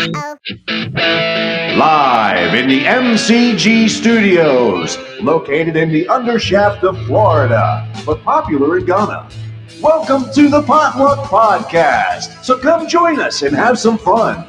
Live in the MCG studios, located in the undershaft of Florida, but popular in Ghana. Welcome to the Potluck Podcast. So come join us and have some fun.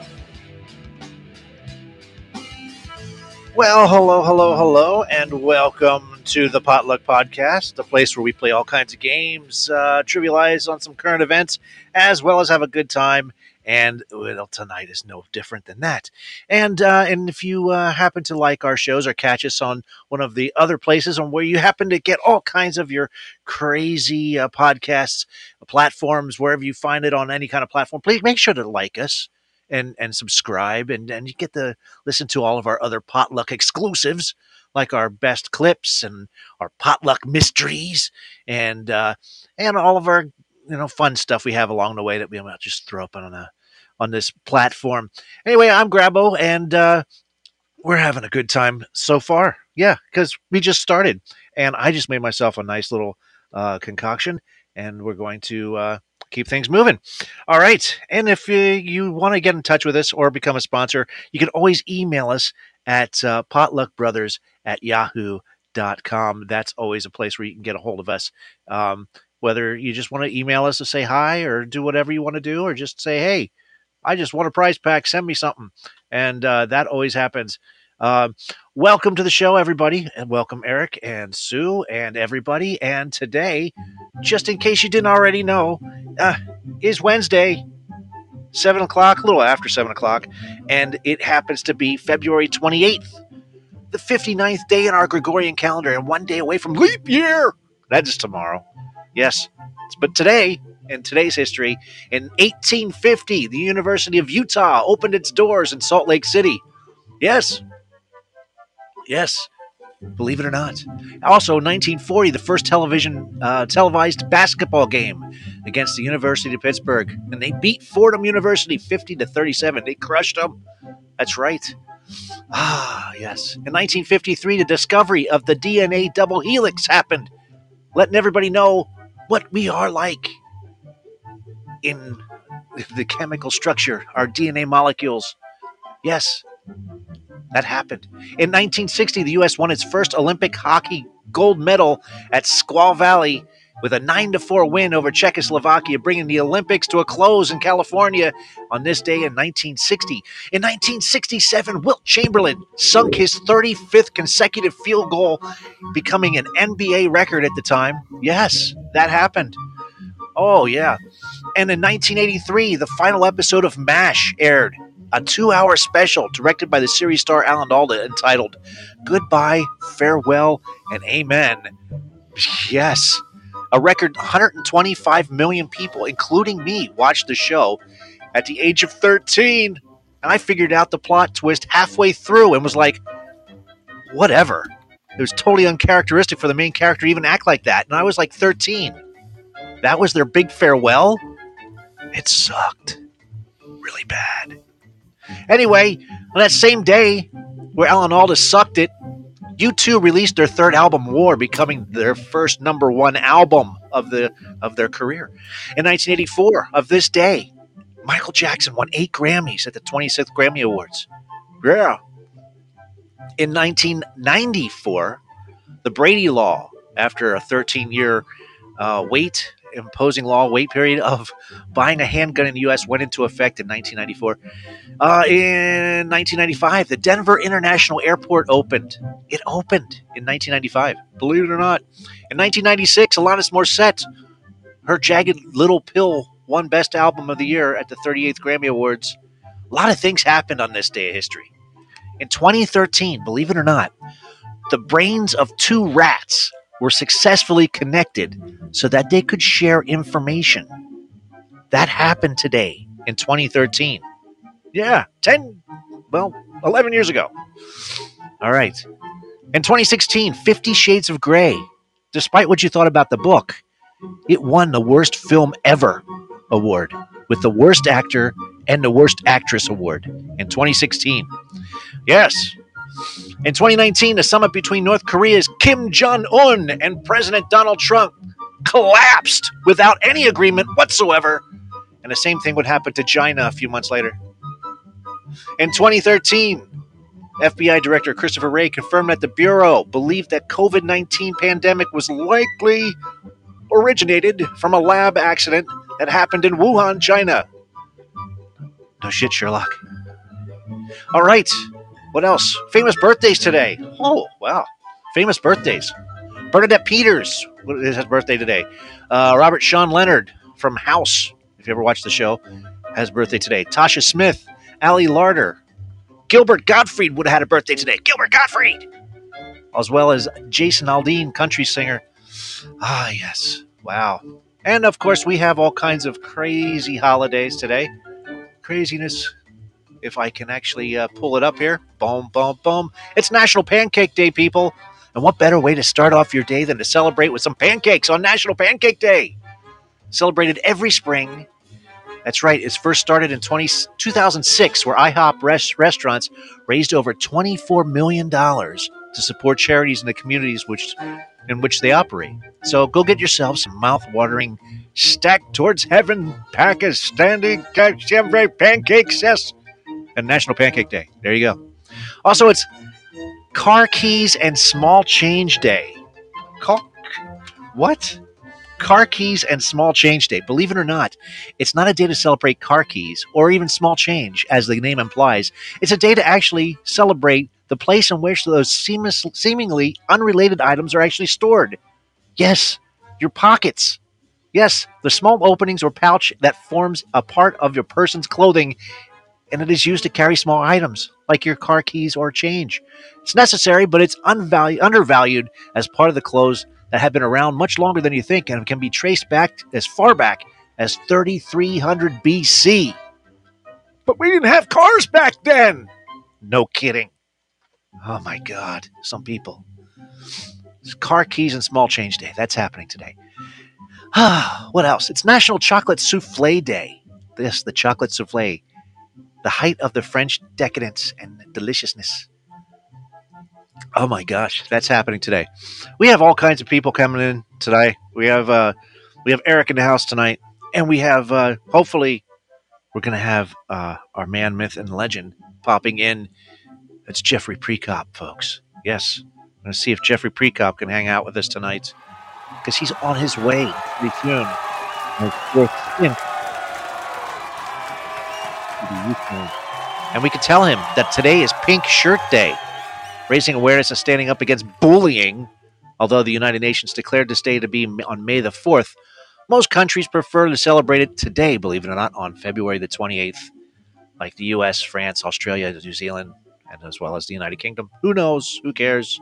Well, hello, hello, hello, and welcome to the Potluck Podcast, the place where we play all kinds of games, uh, trivialize on some current events, as well as have a good time. And well, tonight is no different than that. And uh, and if you uh, happen to like our shows or catch us on one of the other places on where you happen to get all kinds of your crazy uh, podcasts platforms, wherever you find it on any kind of platform, please make sure to like us and and subscribe and and you get to listen to all of our other potluck exclusives like our best clips and our potluck mysteries and uh and all of our you know fun stuff we have along the way that we might just throw up on a on this platform anyway i'm grabo and uh we're having a good time so far yeah because we just started and i just made myself a nice little uh concoction and we're going to uh keep things moving. All right. And if uh, you want to get in touch with us or become a sponsor, you can always email us at uh, potluckbrothers at yahoo.com. That's always a place where you can get a hold of us. Um, whether you just want to email us to say hi or do whatever you want to do, or just say, hey, I just want a prize pack, send me something. And uh, that always happens. Uh, welcome to the show, everybody, and welcome Eric and Sue and everybody. And today, just in case you didn't already know, uh, is Wednesday, seven o'clock, a little after seven o'clock, and it happens to be February twenty eighth, the 59th day in our Gregorian calendar, and one day away from leap year. That is tomorrow. Yes, but today in today's history, in 1850, the University of Utah opened its doors in Salt Lake City. Yes, Yes, believe it or not. Also, 1940, the first television uh, televised basketball game against the University of Pittsburgh, and they beat Fordham University 50 to 37. They crushed them. That's right. Ah, yes. In 1953, the discovery of the DNA double helix happened, letting everybody know what we are like in the chemical structure, our DNA molecules. Yes, that happened. In 1960, the U.S. won its first Olympic hockey gold medal at Squaw Valley with a 9 4 win over Czechoslovakia, bringing the Olympics to a close in California on this day in 1960. In 1967, Wilt Chamberlain sunk his 35th consecutive field goal, becoming an NBA record at the time. Yes, that happened. Oh, yeah. And in 1983, the final episode of MASH aired a two hour special directed by the series star Alan Alda entitled Goodbye, Farewell, and Amen. Yes. A record 125 million people, including me, watched the show at the age of 13. And I figured out the plot twist halfway through and was like, whatever. It was totally uncharacteristic for the main character to even act like that. And I was like 13. That was their big farewell. It sucked really bad. Anyway, on that same day where Alan Alda sucked it, U2 released their third album, War, becoming their first number one album of the of their career. In 1984, of this day, Michael Jackson won eight Grammys at the 26th Grammy Awards. Yeah. In 1994, the Brady Law, after a 13 year uh, wait imposing law wait period of buying a handgun in the U.S. went into effect in 1994. Uh, in 1995, the Denver International Airport opened. It opened in 1995, believe it or not. In 1996, Alanis Morissette, her Jagged Little Pill won Best Album of the Year at the 38th Grammy Awards. A lot of things happened on this day of history. In 2013, believe it or not, the brains of two rats were successfully connected so that they could share information. That happened today in 2013. Yeah, 10, well, 11 years ago. All right. In 2016, Fifty Shades of Grey, despite what you thought about the book, it won the Worst Film Ever award with the Worst Actor and the Worst Actress award in 2016. Yes, in 2019, the summit between North Korea's Kim Jong un and President Donald Trump collapsed without any agreement whatsoever. And the same thing would happen to China a few months later. In 2013, FBI Director Christopher Wray confirmed that the Bureau believed that COVID 19 pandemic was likely originated from a lab accident that happened in Wuhan, China. No shit, Sherlock. All right. What else? Famous birthdays today. Oh, wow. Famous birthdays. Bernadette Peters is his birthday today. Uh, Robert Sean Leonard from House, if you ever watched the show, has birthday today. Tasha Smith, Ali Larter, Gilbert Gottfried would have had a birthday today. Gilbert Gottfried! As well as Jason Aldean, country singer. Ah, yes. Wow. And of course, we have all kinds of crazy holidays today. Craziness. If I can actually uh, pull it up here. Boom, boom, boom. It's National Pancake Day, people. And what better way to start off your day than to celebrate with some pancakes on National Pancake Day? Celebrated every spring. That's right, it's first started in 20, 2006, where IHOP res- restaurants raised over $24 million to support charities in the communities which, in which they operate. So go get yourself some mouth-watering, stacked towards heaven Pakistani pancakes, yes, and National Pancake Day. There you go. Also, it's Car Keys and Small Change Day. Car, what? Car Keys and Small Change Day. Believe it or not, it's not a day to celebrate car keys or even small change, as the name implies. It's a day to actually celebrate the place in which those seamless, seemingly unrelated items are actually stored. Yes, your pockets. Yes, the small openings or pouch that forms a part of your person's clothing and it is used to carry small items like your car keys or change. It's necessary, but it's unvalu- undervalued as part of the clothes that have been around much longer than you think and can be traced back as far back as 3300 BC. But we didn't have cars back then. No kidding. Oh my God, some people. It's car keys and small change day. That's happening today. What else? It's National Chocolate Souffle Day. This, the chocolate souffle the height of the French decadence and deliciousness. Oh my gosh, that's happening today. We have all kinds of people coming in today. We have uh, we have Eric in the house tonight, and we have uh, hopefully we're gonna have uh, our man, myth, and legend popping in. It's Jeffrey Precop, folks. Yes, I'm gonna see if Jeffrey Precop can hang out with us tonight because he's on his way pretty soon. And we could tell him that today is Pink Shirt Day, raising awareness and standing up against bullying. Although the United Nations declared this day to be on May the 4th, most countries prefer to celebrate it today, believe it or not, on February the 28th, like the US, France, Australia, New Zealand, and as well as the United Kingdom. Who knows? Who cares?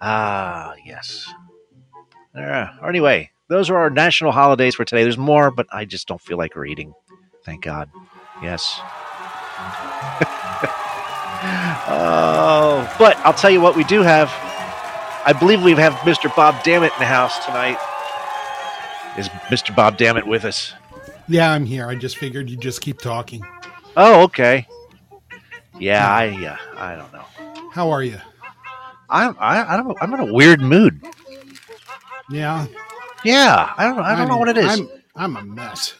Ah, yes. Uh, anyway, those are our national holidays for today. There's more, but I just don't feel like reading. Thank God. Yes. oh, but I'll tell you what we do have. I believe we have Mr. Bob Dammit in the house tonight. Is Mr. Bob Dammit with us? Yeah, I'm here. I just figured you'd just keep talking. Oh, okay. Yeah, I uh, I don't know. How are you? I'm I, I don't I'm in a weird mood. Yeah. Yeah, I don't I don't I'm, know what it is. I'm I'm a mess.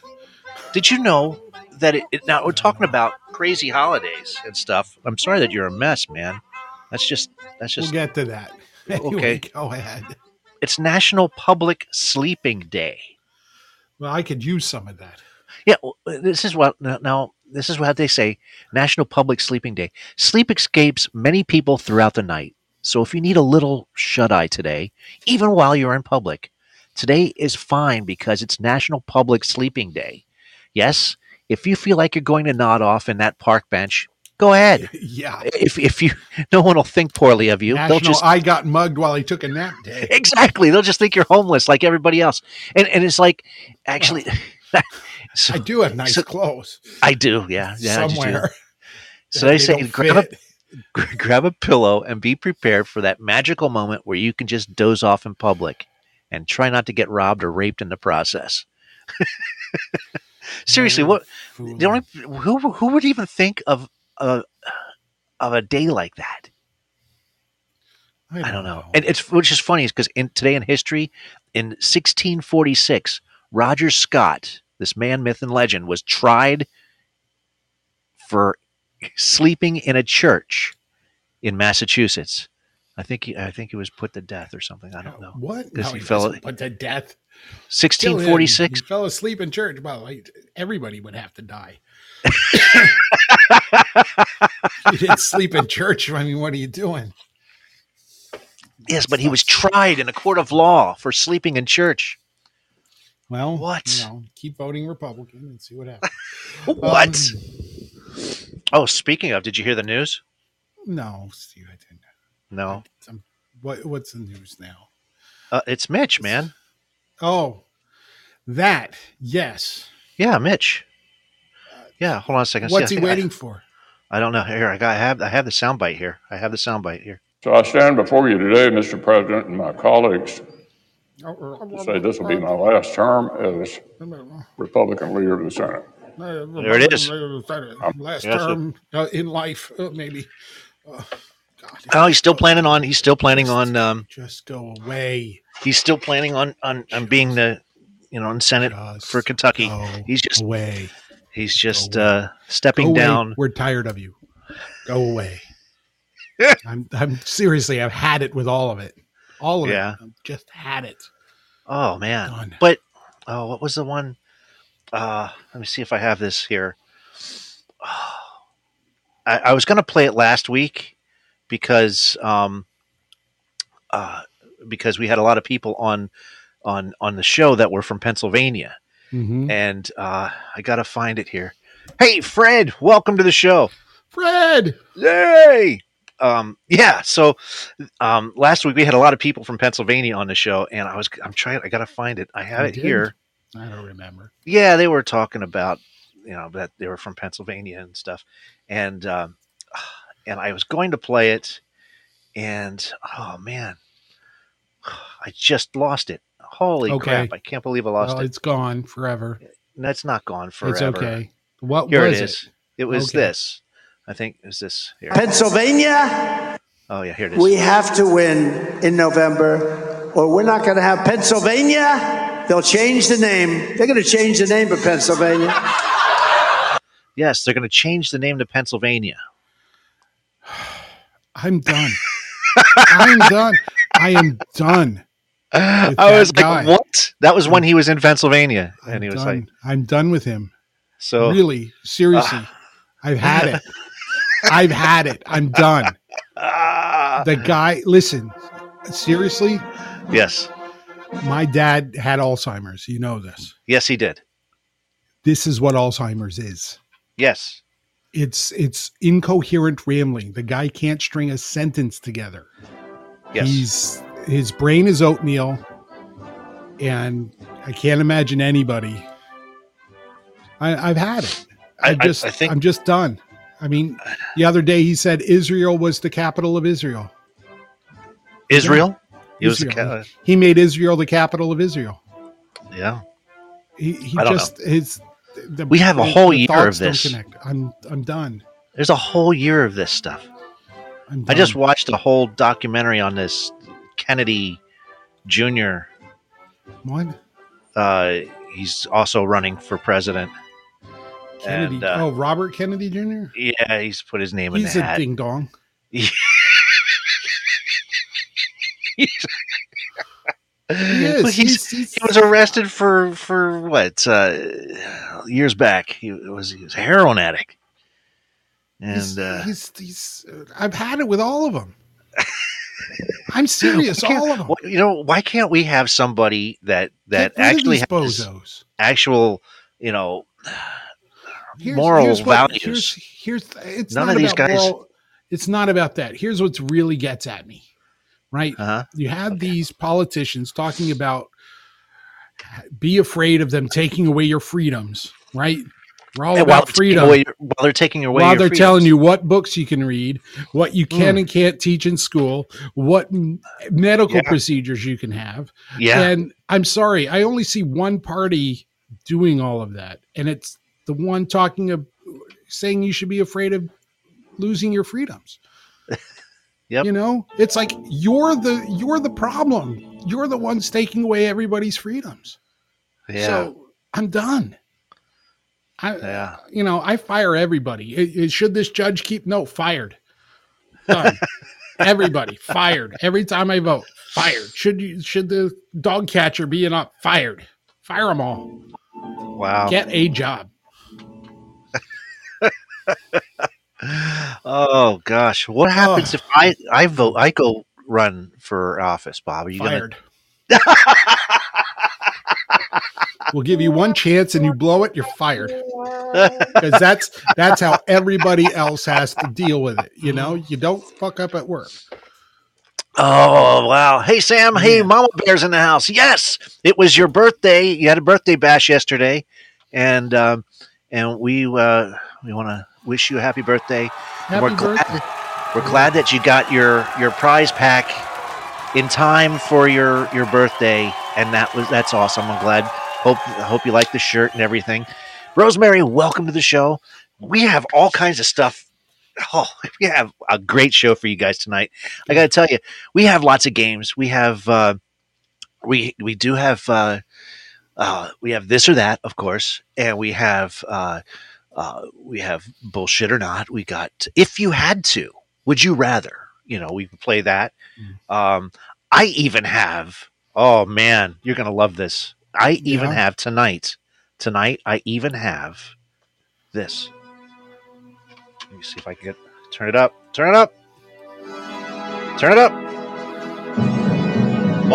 Did you know that it, it, now we're talking about crazy holidays and stuff. I'm sorry that you're a mess, man. That's just that's just we'll get to that. Anyway, Okay. go ahead. it's National Public Sleeping Day. Well, I could use some of that. Yeah, this is what now, now this is what they say National Public Sleeping Day. Sleep escapes many people throughout the night. So if you need a little shut eye today, even while you're in public, today is fine because it's National Public Sleeping Day. Yes, if you feel like you're going to nod off in that park bench, go ahead. yeah. If if you no one will think poorly of you. National They'll just I got mugged while he took a nap day. exactly. They'll just think you're homeless like everybody else. And and it's like actually so I do have nice so- clothes I do, yeah. yeah I somewhere. So they say grab a grab a pillow and be prepared for that magical moment where you can just doze off in public and try not to get robbed or raped in the process. Seriously, what Fool. the only who who would even think of a of a day like that? I don't know. And it's which is funny is because in today in history, in 1646, Roger Scott, this man, myth, and legend, was tried for sleeping in a church in Massachusetts. I think he, I think he was put to death or something. I don't uh, know. What? No, he he fell- fell put to death. Kill him. 1646. He fell asleep in church. Well, everybody would have to die. you didn't sleep in church. I mean, what are you doing? Yes, but he was tried in a court of law for sleeping in church. Well, What? You know, keep voting Republican and see what happens. What? Um, oh, speaking of, did you hear the news? no, Steve, I didn't. No. Um, what, what's the news now? Uh, it's Mitch, man. Oh, that yes. Yeah, Mitch. Yeah, hold on a second. What's I he think I- waiting for? I, don't know. Here, I got. I have. I have the soundbite here. I have the soundbite here. So I stand before you today, Mr. President, and my colleagues to say this will be my last term as Republican leader of the Senate. There it is. Last Yes, term uh, in life, uh, maybe. Uh, God, Oh, he's still planning on. He's still planning on. Um, just go away. He's still planning on on, on being the, you know, in Senate Just for Kentucky. He's just away. he's just uh, stepping down. We're tired of you. Go away. I'm I'm seriously. I've had it with all of it. All of Yeah. it. I've just had it. Oh man. Done. But oh, what was the one? Uh, let me see if I have this here. I, I was going to play it last week because um, uh, because we had a lot of people on on on the show that were from Pennsylvania, Mhm. and uh, I got to find it here. Hey, Fred, welcome to the show. Fred. Yay! Um, yeah. So um, last week we had a lot of people from Pennsylvania on the show, and I was I'm trying. I got to find it. I have You it did? here. I don't remember. Yeah, they were talking about you know that they were from Pennsylvania and stuff, and um, and I was going to play it, and oh man, I just lost it. Holy Okay. crap! I can't believe I lost Well, it. it's gone forever. That's not gone forever. It's okay. What Here was it is. It, was Okay. this. I think it was this here. Pennsylvania, Oh yeah, here it is. we have to win in November, or we're not going to have Pennsylvania. They'll change the name. They're going to change the name of Pennsylvania. yes, they're going to change the name to Pennsylvania. I'm done. I'm done. I am done. I was like, guy. what? That was when he was in Pennsylvania, I'm and he was done. like, I'm done with him. so Really, seriously. I've had it. I've had it. I'm done. ah, The guy, listen, seriously, yes, my dad had Alzheimer's. You know this. yes, he did. This is what Alzheimer's is. Yes, It's it's incoherent rambling. The guy can't string a sentence together. Yes. He's his brain is oatmeal, and I can't imagine anybody. I, I've had it. I, I- I- just I think- I'm just done. I mean, the other day he said Israel was the capital of Israel. Israel. He was the Israel. ca- He made Israel the capital of Israel. yeah. He, he I don't just his. The, We have a whole year of this. I'm I'm done. There's a whole year of this stuff. I just watched a whole documentary on this Kennedy Jr. what Uh, he's also running for president. Kennedy. And, uh, oh, Robert Kennedy Jr. Yeah, he's put his name in He's the a hat. ding dong. He He's- he's- he was arrested for for what uh, years back. He was he was a heroin addict, He's, uh, he's, he's, I've had it with all of them. I'm serious, all of them. You know, why can't we have somebody that that Get rid of actually has bozos. actual, you know, Here's- moral here's what- values? Here's, here's it's None not of these about guys- moral- it's not about that. Here's what really gets at me, right? uh-huh. You have these politicians talking about be afraid of them taking away your freedoms, right? We're all And while, about they're taking freedom. away while they're taking away, while they're freedoms. telling you what books you can read, what you can Mm. and can't teach in school, what medical Yeah. procedures you can have. yeah, And I'm sorry, I only see one party doing all of that, and it's the one talking of saying you should be afraid of losing your freedoms. Yep. You know, it's like you're the you're the problem. You're the ones taking away everybody's freedoms. yeah. So I'm done. I, Yeah. you know, I fire everybody. It- it- should this judge keep? No, fired. Done. everybody fired. Every time I vote, fired. Should you? Should the dog catcher be in up? Fired. Fire them all. Wow. Get a job. Oh gosh, what happens if I I vote? I go run for office, Bob. Are you gonna? Fired. we'll give you one chance, and you blow it, you're fired. Because that's that's how everybody else has to deal with it. You know, you don't fuck up at work. Oh wow! Hey Sam. Hey, Mama Bear's in the house. Yes, it was your birthday. You had a birthday bash yesterday, and um, and we uh, we want to wish you a happy birthday. Happy we're glad, birthday. we're glad that you got your your prize pack in time for your your birthday, and that was that's awesome. I'm glad. Hope hope you like the shirt and everything. Rosemary, welcome to the show. We have all kinds of stuff. Oh, we have a great show for you guys tonight. I got to tell you, we have lots of games. We have uh, we we do have uh, uh, we have this or that, of course, and we have uh, uh, we have bullshit or not. We got if you had to, would you rather? You know, we can play that. Um, I even have. Oh man, you're gonna love this. I even Yeah. have tonight. Tonight, I even have this. Let me see if I can get turn it up. Turn it up. Turn it up.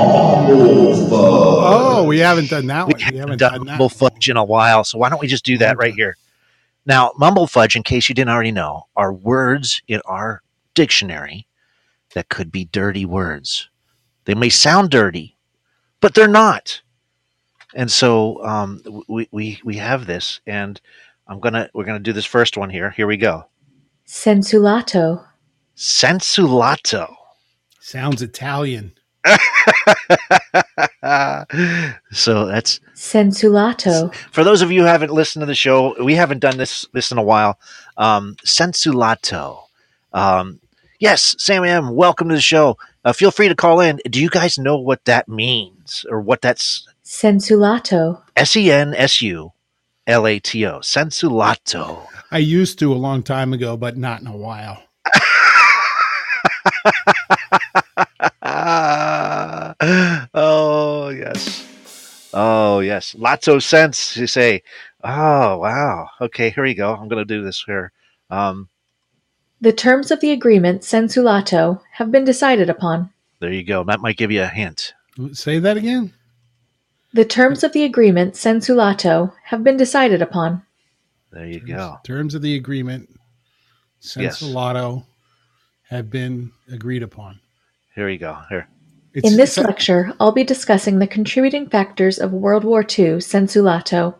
Oh, we haven't done that one. We We haven't haven't done done that. Mumble Fudge in a while, so why don't we just do that right here? Now, Mumble Fudge, in case you didn't already know, are words in our dictionary that could be dirty words. They may sound dirty, but they're not. And so um, we, we we have this, and I'm gonna we're gonna do this first one here. Here we go. Sensulato. Sensulato. Sounds Italian. so that's Sensulato. for those of you who haven't listened to the show, we haven't done this this in a while. Um, sensulato. Um, yes, Sam M. Welcome to the show. Uh, feel free to call in. Do you guys know what that means or what that's Sensulato. S E N S U L A T O? Sensulato. I used to a long time ago, but not in a while. oh yes. Oh yes. Lots of sense. You say. Oh wow. Okay, here we go. I'm gonna do this here. Um, The terms of the agreement Sensulato have been decided upon. there you go. That might give you a hint. Say that again. The terms of the agreement Sensulato have been decided upon. There you go. Terms of the agreement, Yes. Sensulato, have been agreed upon. Here you go. Here. It's, In this it's- lecture, I'll be discussing the contributing factors of World War II Sensulato.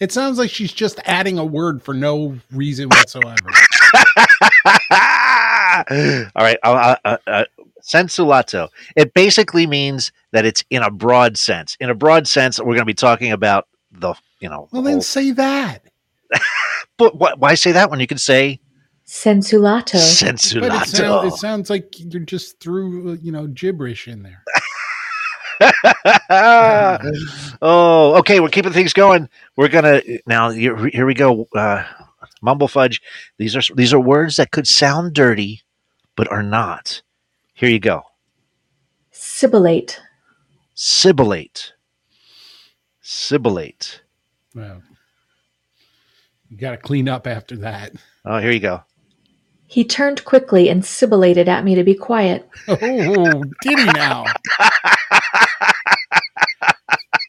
it sounds like she's just adding a word for no reason whatsoever. All right. Uh, uh, uh, sensulato. It basically means that it's in a broad sense. In a broad sense, we're going to be talking about the, you know, well, the then whole- say that. but wh- why say that when you can say Sensulato. But it, sound, it sounds like you're just threw, uh, you know, gibberish in there. oh, okay. We're keeping things going. We're gonna now. Here, here we go. Uh, mumble fudge. These are these are words that could sound dirty, but are not. Here you go. Sibilate. Sibilate. Sibilate. Well, you got to clean up after that. Oh, here you go. He turned quickly and sibilated at me to be quiet. Oh, did he now?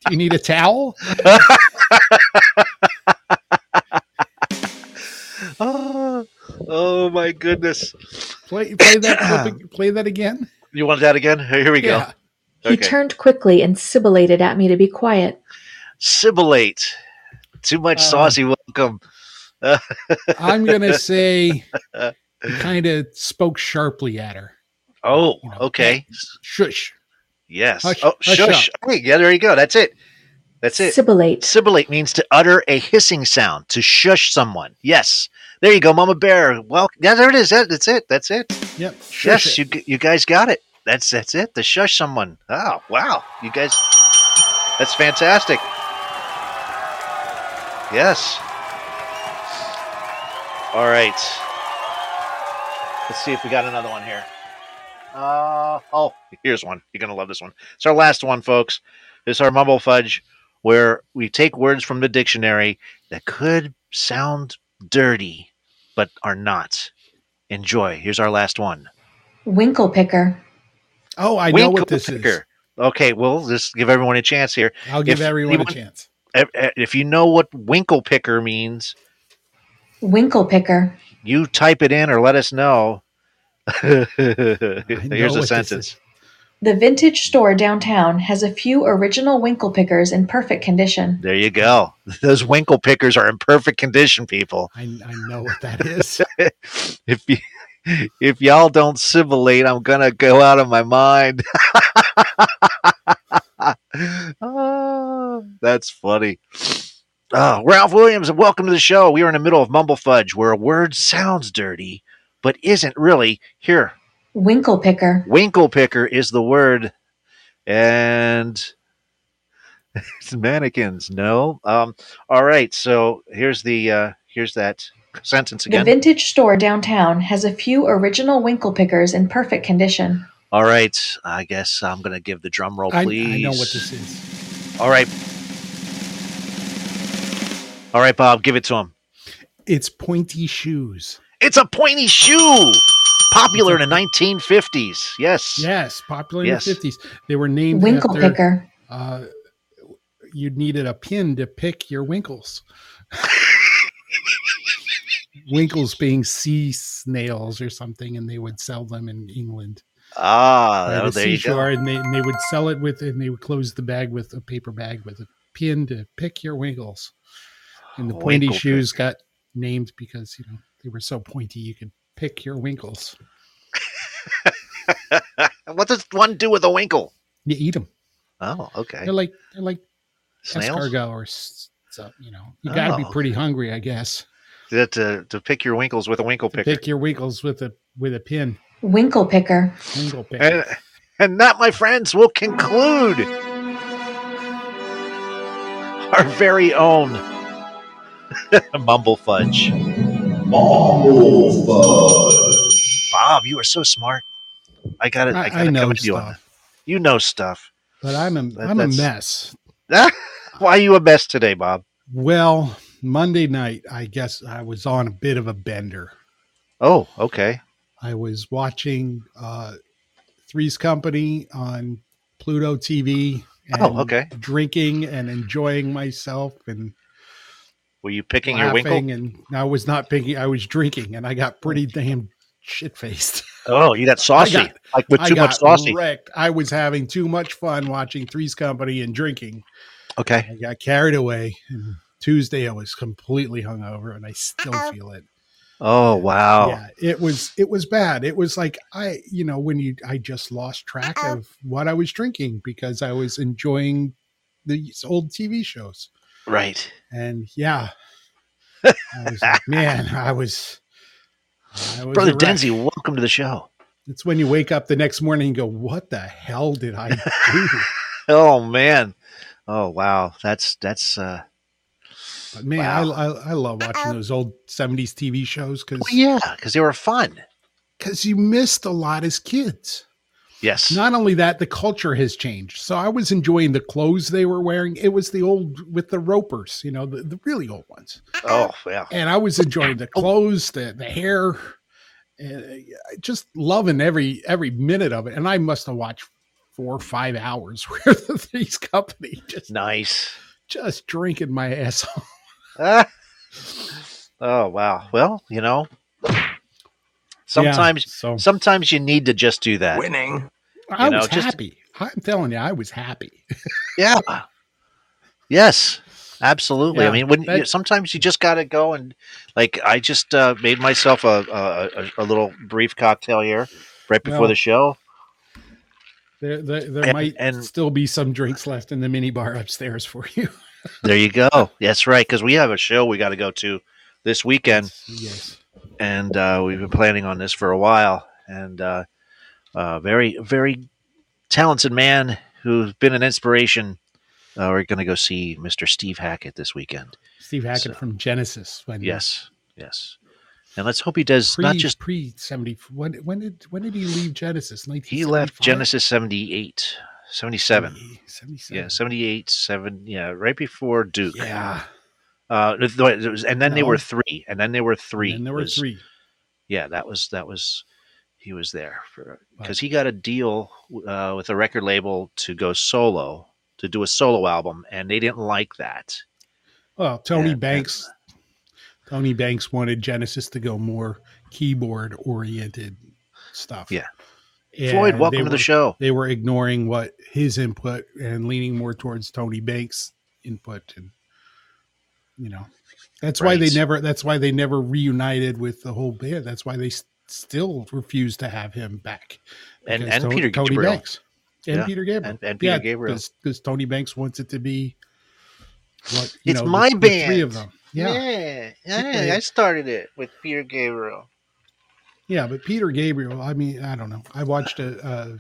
Do you need a towel? Oh, oh my goodness. Play, play that. clip- play that again. You want that again? Here here we go. Yeah. He turned quickly and sibilated at me to be quiet. Sibilate. Too much Uh, saucy welcome. I'm gonna say he kind of spoke sharply at her. Oh, you know, okay. Shush. Yes. Hush- oh, hush shush. Hey, yeah, there you go. That's it. That's it. Sibilate. Sibilate means to utter a hissing sound, to shush someone. Yes. There you go, Mama Bear. Well, yeah, there it is. That, that's it. That's it. Yep. Shush yes, it. you you guys got it. That's that's it. To shush someone. Oh, wow. You guys That's fantastic. Yes. All right. Let's see if we got another one here. Uh, oh, here's one. You're going to love this one. It's our last one, folks. It's our Mumble Fudge, where we take words from the dictionary that could sound dirty, but are not. Enjoy. Here's our last one. Winkle picker. Oh, I know what this is. Winklepicker. Okay, well, just give everyone a chance here. I'll give If everyone a chance. If, eh, if you know what winkle picker means, Winkle picker. you type it in or let us know. Here's know a what this sentence. Is. The vintage store downtown has a few original winkle pickers in perfect condition. There you go. Those winkle pickers are in perfect condition, people. I, I know what that is. If you if y'all don't sibilate, I'm gonna go out of my mind. Ah, that's funny. Oh, Ralph Williams, and welcome to the show. We are in the middle of Mumble Fudge, where a word sounds dirty, but isn't really. Here, Winkle picker. winkle picker is the word, and it's mannequins. No. Um. All right. So here's the uh here's that sentence again. The vintage store downtown has a few original winkle pickers in perfect condition. All right. I guess I'm gonna give the drum roll, I, please. I know what this is. All right. All right, Bob, give it to him. It's pointy shoes. It's a pointy shoe, popular in the 1950s. Yes. Yes, popular Yes. in the 50s. They were named Winkle after, picker. uh, you needed a pin to pick your winkles. winkles being sea snails or something, and they would sell them in England. Ah, by oh, the there you seashore, go. and they, and they would sell it with, and they would close the bag with a paper bag with a pin to pick your winkles. And the pointy Winkle shoes got named because you know they were so pointy you could pick your winkles. what does one do with a winkle? You eat them. Oh, okay. They're like they're like Snails? escargot or s- so, uh, you know. You got to be Oh. pretty hungry, I guess. To, to, to pick your winkles with a winkle picker. Pick your winkles with a with a pin. Winkle picker. Winkle pick. And, and that, my friends, will conclude our very own Mumble Fudge. Mumble Fudge. Bob, you are so smart. I got it. I, I, gotta I know commend you on stuff, You know stuff. but I'm a That- am a mess. Why are you a mess today, Bob? Well, Monday night, I guess I was on a bit of a bender. Oh, okay. I was watching uh, Three's Company on Pluto TV. And Oh, okay. Drinking and enjoying myself and Were you picking your laughing. winkle? And I was not picking, I was drinking and I got pretty damn shit faced. Oh, you got saucy, I got- like with I too got much saucy. wrecked. I was having too much fun watching Three's Company and drinking. Okay. I got carried away. Tuesday, I was completely hungover and I still uh-uh. feel it. Oh, wow. yeah it was it was bad it was like i you know when you i just lost track uh-uh. of what i was drinking because i was enjoying these old tv shows Right. and yeah i was like man i was I was Brother. Denzi, welcome to the show. it's when you wake up the next morning and go what the hell did i do Oh man. Oh wow. That's that's uh but man Wow. I, I i love watching those old 70s tv shows because well, yeah, because they were fun. because you missed a lot as kids Yes. Not only that, the culture has changed. So I was enjoying the clothes they were wearing. It was the old with the ropers, you know, the, the really old ones. oh yeah. And I was enjoying the clothes, the, the hair, uh, just loving every every minute of it. And I must have watched four or five hours worth of Three's Company just Nice. just drinking my ass off. Ah. Oh wow. Well, you know, sometimes Yeah, so sometimes you need to just do that. Winning. I you know, was just- happy. I'm telling you, I was happy. Yeah. Yes. Absolutely. I mean, when that- you, sometimes you just got to go and like I just uh, made myself a, a a- a little brief cocktail here right before Well, the show. There, there, there And- might and- still be some drinks left in the mini bar upstairs for you. There you go. That's right because we have a show we got to go to this weekend. yes. And uh, we've been planning on this for a while. And uh, uh, very, very talented man who's been an inspiration. Uh, we're going to go see Mr. Steve Hackett this weekend. Steve Hackett So- from Genesis. When Yes, yes. And let's hope he does Pre, not just pre seventy. When when did when did he leave Genesis? he left Genesis 78, 77. 77. Yeah, 78, 7, yeah, right before Duke. Yeah. Uh, it was- it was- and then they were three, and then there were three. And there were was- three. Yeah, that was that was he was there for because he got a deal uh, with a record label to go solo to do a solo album, and they didn't like that. Well, Tony Yeah, Banks. Tony Banks wanted Genesis to go more keyboard oriented stuff. Yeah. And Floyd, they welcome to the show. They were ignoring what his input and leaning more towards Tony Banks' input, and you know, that's why they never. That's why they never reunited with the whole band. That's why they s- still refuse to have him back. And- and Peter Tony Gabriel. Banks and Yeah, Peter Gabriel and- and Peter yeah, Gabriel. because Tony Banks wants it to be. What, you It's know, my the- the three of them. Yeah. yeah, yeah, I started it with Peter Gabriel. Yeah, but Peter Gabriel, I mean, I don't know. I watched a, a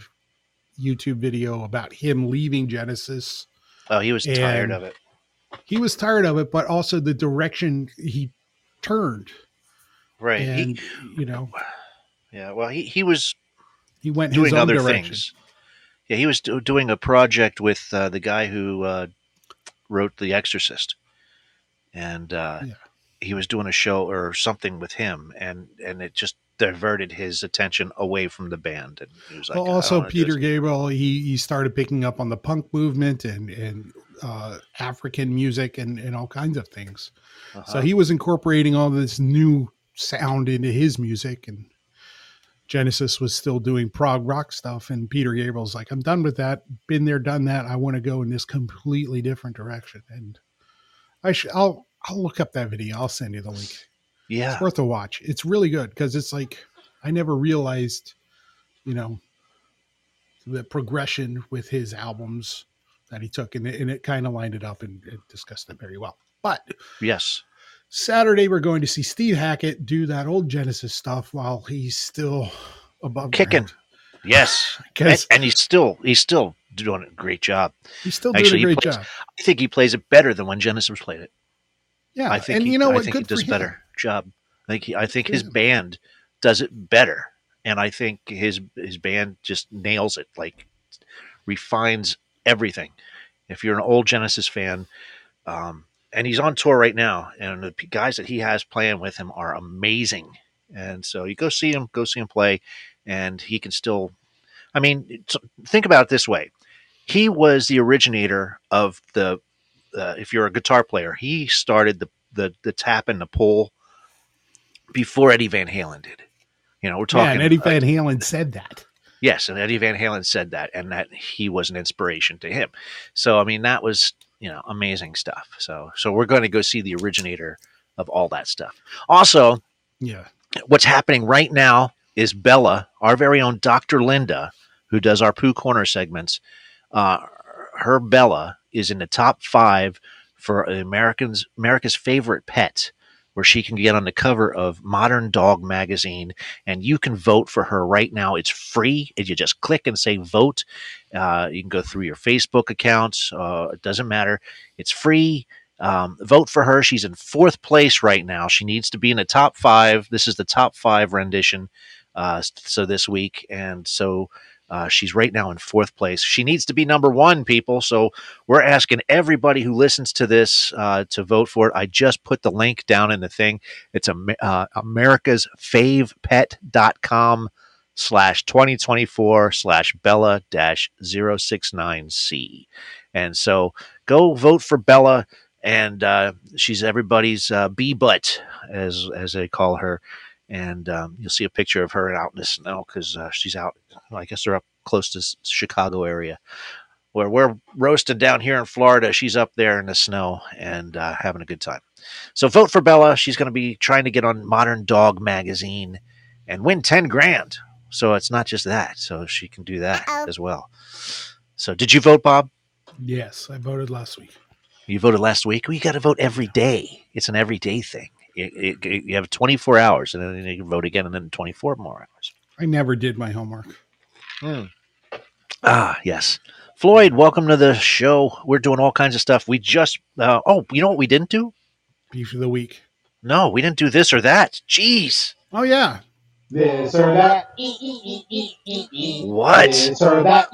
YouTube video about him leaving Genesis. Oh, he was tired of it. He was tired of it, but also the direction he turned. Right. He, And, you know, yeah. Well, he, he was he went doing his own other direction. things. Yeah, he was do, doing a project with uh, the guy who uh, wrote The Exorcist, and uh, Yeah. he was doing a show or something with him, and and it just diverted his attention away from the band. And he was like, Well, also, Peter. Gabriel, he, he started picking up on the punk movement and, and uh, African music and, and all kinds of things. So Uh-huh. he was incorporating all this new sound into his music, and Genesis was still doing prog rock stuff. And Peter Gabriel's like, "I'm done with that. Been there, done that. I want to go in this completely different direction." And I should, I'll, I'll look up that video. I'll send you the link. yeah, It's worth a watch. It's really good because it's like I never realized, you know, the progression with his albums that he took, and it, and it kind of lined it up and, and discussed it very well. But yes, Saturday we're going to see Steve Hackett do that old Genesis stuff while he's still above Kicking. ground. yes, and, and he's still he's still doing a great job. he's still Actually, doing he a great plays- job. I think he plays it better than when Genesis played it. Yeah, I think and he, you know I what? think he does a better job. I think he, I think his band does it better, and I think his his band just nails it. Like refines everything. If you're an old Genesis fan, um, and he's on tour right now, and the guys that he has playing with him are amazing. And so you go see him, go see him play, and he can still. I mean, think about it this way: he was the originator of the. Uh, if you're a guitar player, he started the the the tap and the pull before Eddie Van Halen did. You know, we're Yeah, talking. and Eddie Van Halen said that. Yes, and Eddie Van Halen said that, and that he was an inspiration to him. So, I mean, that was you know amazing stuff. So, so we're going to go see the originator of all that stuff. Also, Yeah, what's happening right now is Bella, our very own Dr. Linda, who does our Pooh Corner segments. Uh, her Bella is in the top five for Americans America's favorite pet, where she can get on the cover of Modern Dog magazine, and you can vote for her right now. It's free. If you just click and say vote, uh, you can go through your Facebook accounts. Uh, it doesn't matter. It's free. Um, vote for her. She's in fourth place right now. She needs to be in the top five. This is the top five rendition. Uh, so this week, and so uh, she's right now in fourth place. She needs to be number one, people. So we're asking everybody who listens to this uh, to vote for it. I just put the link down in the thing. It's a, uh, America's favepet.com slash 2024 slash Bella dash 069C. And so go vote for Bella. And uh, she's everybody's uh, bee butt, as as they call her. And um, you'll see a picture of her out in the snow because uh, she's out. I guess they're up close to Chicago area, where we're roasted down here in Florida. She's up there in the snow and uh, having a good time. So vote for Bella. She's going to be trying to get on Modern Dog magazine and win ten grand. So it's not just that. So she can do that as well. So did you vote, Bob? yes, I voted last week. You voted last week. Well, got to vote every day. It's an everyday thing. It, it, you have 24 hours, and then you can vote again, and then 24 more hours. I never did my homework. Ah, yes. Floyd, welcome to the show. We're doing all kinds of stuff. We just, uh, oh, you know what we didn't do? Beef of the week. No, we didn't do this or that. Jeez. Oh yeah. This or that. What? This or that.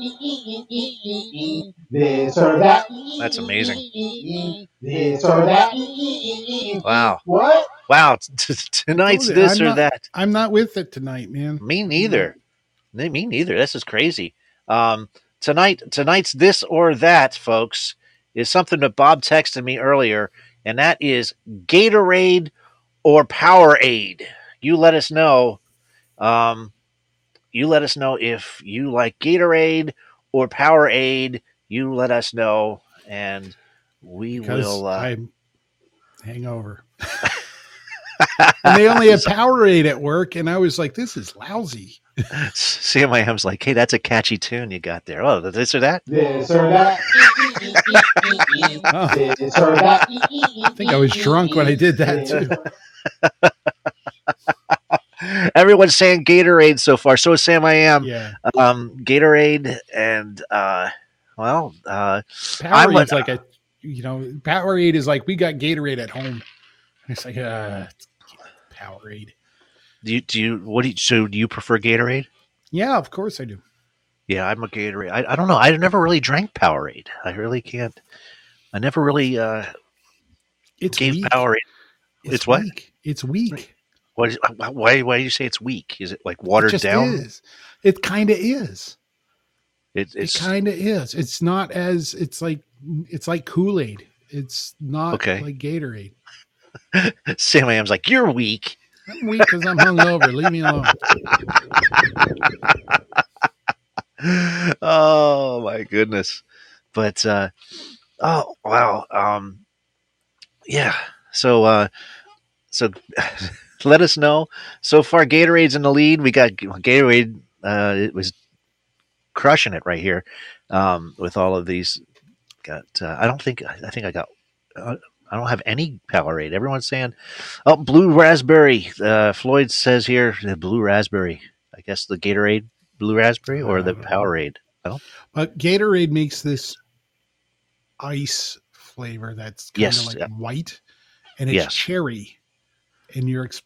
This or that. That's amazing. This or that. Wow. What? Wow. T- t- tonight's Told you, this I'm or not- that. I'm not with it tonight, man. Me neither. Me me neither. This is crazy. Um, tonight, tonight's this or that, folks, is something that Bob texted me earlier, and that is Gatorade or Powerade. You let us know. Um, you let us know if you like Gatorade or Powerade. You let us know, and we Because will. Uh, I'm hangover. and they only have Powerade at work, and I was like, "This is lousy." CMIM's like, hey, that's a catchy tune you got there. Oh, this or that. This or that. Oh, This or that. I think I was drunk when I did that too. Everyone's saying Gatorade so far. So is Sam. I am. Yeah, Um, Gatorade and uh, well, uh, I'm Powerade's like a, you know, Powerade is like we got Gatorade at home. It's like uh, Powerade. do you do you what do you so do you prefer Gatorade? Yeah, of course I do. Yeah, I'm a Gatorade. I, I don't know. I never really drank Powerade. I really can't. I never really uh, It's gave weak. Powerade. It's what? weak. It's weak. What is, why why do you say it's weak? Is it like watered it down? is. It kind of is. It, It it's kind of is. It's not as. It's like it's like Kool Aid. It's not Okay. like Gatorade. Sam. I am's like you're weak. I'm weak because I'm hungover. Leave me alone. oh my goodness but uh oh wow um yeah so uh so let us know so far gatorade's in the lead we got gatorade uh it was crushing it right here um with all of these got uh, i don't think i think i got uh, I don't have any Powerade. Everyone's saying, "Oh, blue raspberry." Uh, Floyd says here, the blue raspberry. I guess the Gatorade blue raspberry or the Uh, Powerade. But Gatorade makes this ice flavor that's kind Yes, of like yeah. white, and it's Yes. cherry, and you're ex-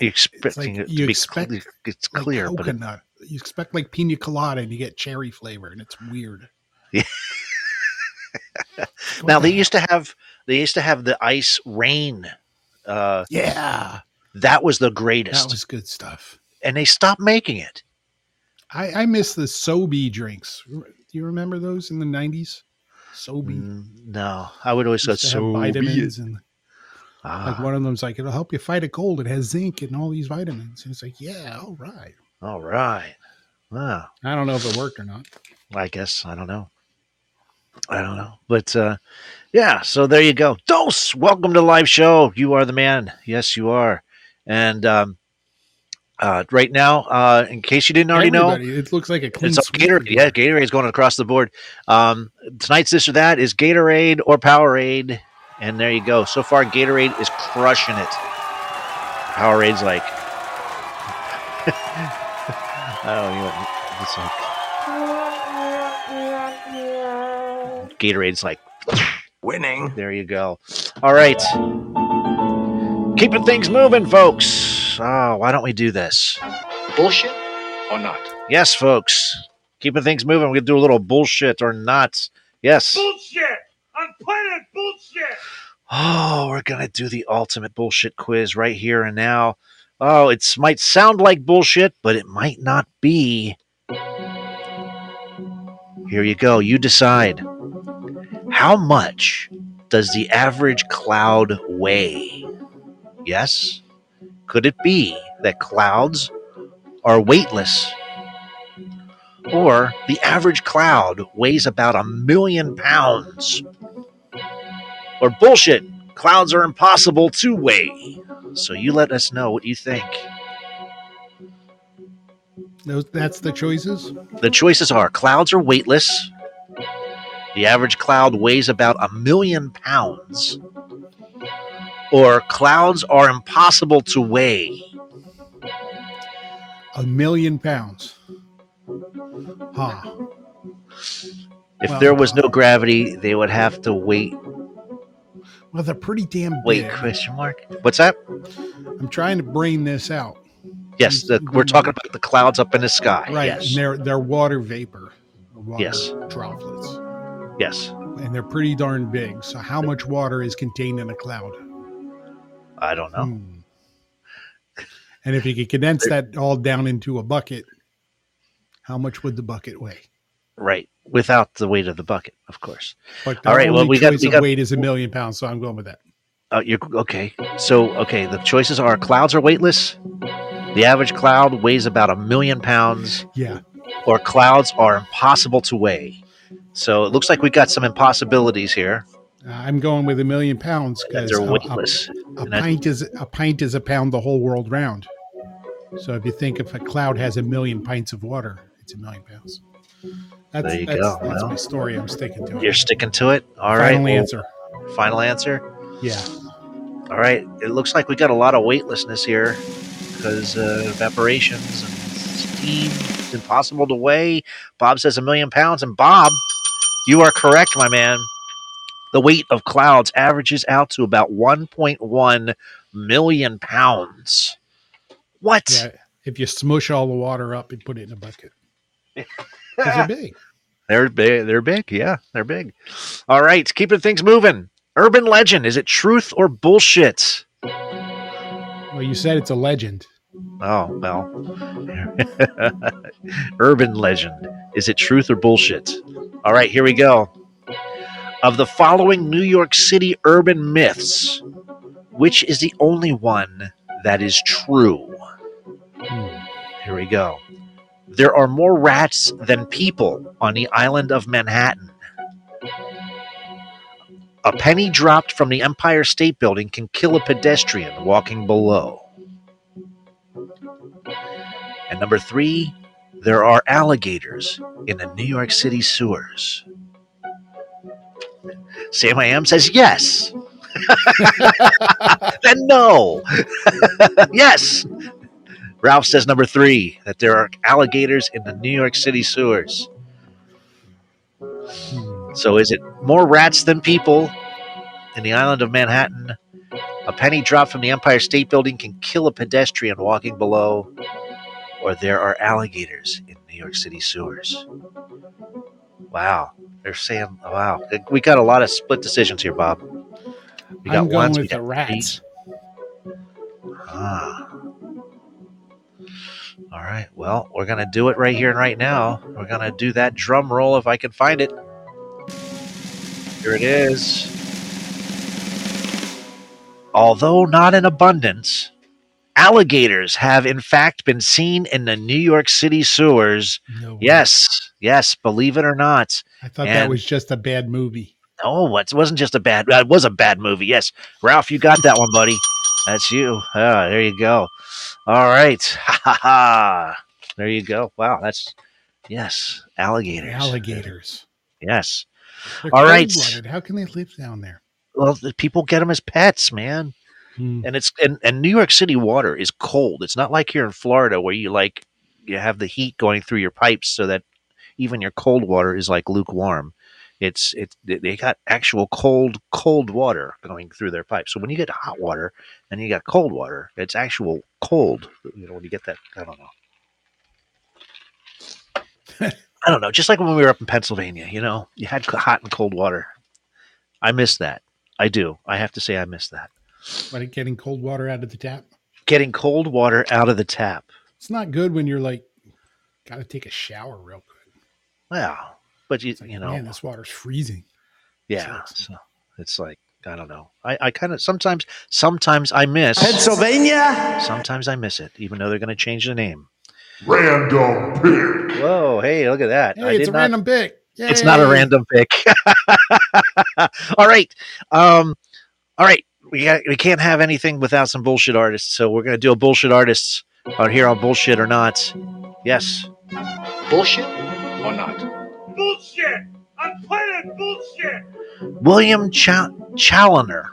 You're expecting like it you to be expect clear. It's like clear, but it, coconut. you expect like pina colada, and you get cherry flavor, and it's weird. Yeah. Now they used to have they used to have the ice rain. Uh, Yeah, that was the greatest. that was good stuff. and they stopped making it. I, I miss the Sobe drinks. Do you remember those in the nineties? Sobe Mm, no, I would always go have vitamins and Ah, like one of them's like it'll help you fight a cold. It has zinc and all these vitamins. And it's like, yeah, all right. all right. Wow. I don't know if it worked or not. I guess I don't know. I don't know, but uh, yeah. So there you go. Dose. Welcome to the live show. You are the man. Yes, you are. And um, uh, right now, uh, in case you didn't already know, it looks like a clean It's Gatorade. Yeah. Gatorade's going across the board. Um, tonight's this or that is Gatorade or Powerade, and there you go. So far, Gatorade is crushing it. Powerade's like, I don't even. It's like Gatorade's like Winning. there you go. All right, keeping things moving, folks. Oh, why don't we do this? Bullshit or not? Yes, folks. Keeping things moving. To do a little bullshit or not. Yes. Bullshit! I'm planet bullshit! Oh, we're to do the ultimate bullshit quiz right here and now. Oh, it might sound like bullshit, but it might not be. Here you go. You decide. How much does the average cloud weigh? Yes? Could it be that clouds are weightless? Or the average cloud weighs about a million pounds? Or bullshit, clouds are impossible to weigh. So you let us know what you think. Those, that's the choices. The choices are clouds are weightless. The average cloud weighs about a million pounds. Or clouds are impossible to weigh. A million pounds. Huh. If Well- there was no gravity, they would have to wait. Well, they're pretty damn Wait, big. question mark. What's that? I'm trying to brain this out. Yes, the, we're talking about the clouds up in the sky. Right. Yes. And they're they're water vapor. Water Yes. droplets. Yes. And they're pretty darn big. So how much water is contained in a cloud? I don't know. Hmm. And if you could condense that all down into a bucket, how much would the bucket weigh? Right. Without the weight of the bucket, of course. But the All right, well, we got- we got- weight is a million pounds, so I'm going with that. Uh, you're okay. So, okay, the choices are clouds are weightless. The average cloud weighs about a million pounds, Yeah. or clouds are impossible to weigh. So it looks like we got some impossibilities here. Uh, I'm going with a million pounds because they're a, a, weightless. a And I- pint is a pint is a pound the whole world round. So if you think if a cloud has a million pints of water, it's a million pounds. That's, There you that's, go. That's Well, my story. I'm sticking to it. You're sticking to it. All right. Final well, answer. Final answer. Yeah. All right. It looks like we got a lot of weightlessness here because uh, evaporations and steam. It's impossible to weigh. Bob says a million pounds. And Bob, you are correct, my man. The weight of clouds averages out to about 1.1 million pounds. What? Yeah. If you smush all the water up and put it in a bucket. Because they're big. They're big. They're big. Yeah, they're big. All right, keeping things moving. Urban legend. Is it truth or bullshit? Well, you said it's a legend. Oh, well. Urban legend. Is it truth or bullshit? All right, here we go. Of the following New York City urban myths, which is the only one that is true? Hmm. Here we go. There are more rats than people on the island of Manhattan. A penny dropped from the Empire State Building can kill a pedestrian walking below. And number three, there are alligators in the New York City sewers. Sam I Am says yes. then no. yes. Ralph says number three, that there are alligators in the New York City sewers. So is it more rats than people in the island of Manhattan? A penny dropped from the Empire State Building can kill a pedestrian walking below, or there are alligators in New York City sewers. Wow. They're saying, wow. We got a lot of split decisions here, Bob. We got I'm going ones, we with got the rats. Ah. All right. Well, we're going to do it right here and right now. We're going to do that drum roll if I can find it. Here it is. Although not in abundance, alligators have in fact been seen in the New York City sewers. No. Yes. Yes. Believe it or not. I thought that was just a bad movie. Oh, it wasn't just a bad. It was a bad movie. Yes, Ralph, you got that one, buddy. That's you. Ah, there you go. All right. Ha ha ha. There you go. Wow, that's yes, alligators. Alligators. Yes. They're All right. How can they live down there? Well, the people get them as pets, man. Hmm. And it's and, and New York City water is cold. It's not like here in Florida where you like you have the heat going through your pipes so that even your cold water is like lukewarm. It's it's they- they got actual cold cold water going through their pipes. So when you get hot water and you got cold water, it's actual cold. You know when you get that I don't know. I don't know. Just like when we were up in Pennsylvania, you know, you had hot and cold water. I miss that. I do. I have to say I miss that. But getting cold water out of the tap. Getting cold water out of the tap. It's not good when you're like, got to take a shower real quick. Well, but you, like, you know, man, this water's freezing. yeah. So it's like I don't know. I, I kind of sometimes sometimes I miss Pennsylvania? sometimes I miss it, even though they're going to change the name. Random pick. Whoa, hey, look at that! I it's a not- random pick. It's not a random pick. all right, um, all right. We got, we can't have anything without some bullshit artists, so we're going to do a bullshit artists out here on bullshit or not. Yes. Bullshit or not? Bullshit! I'm playing bullshit! William Cha- Chaloner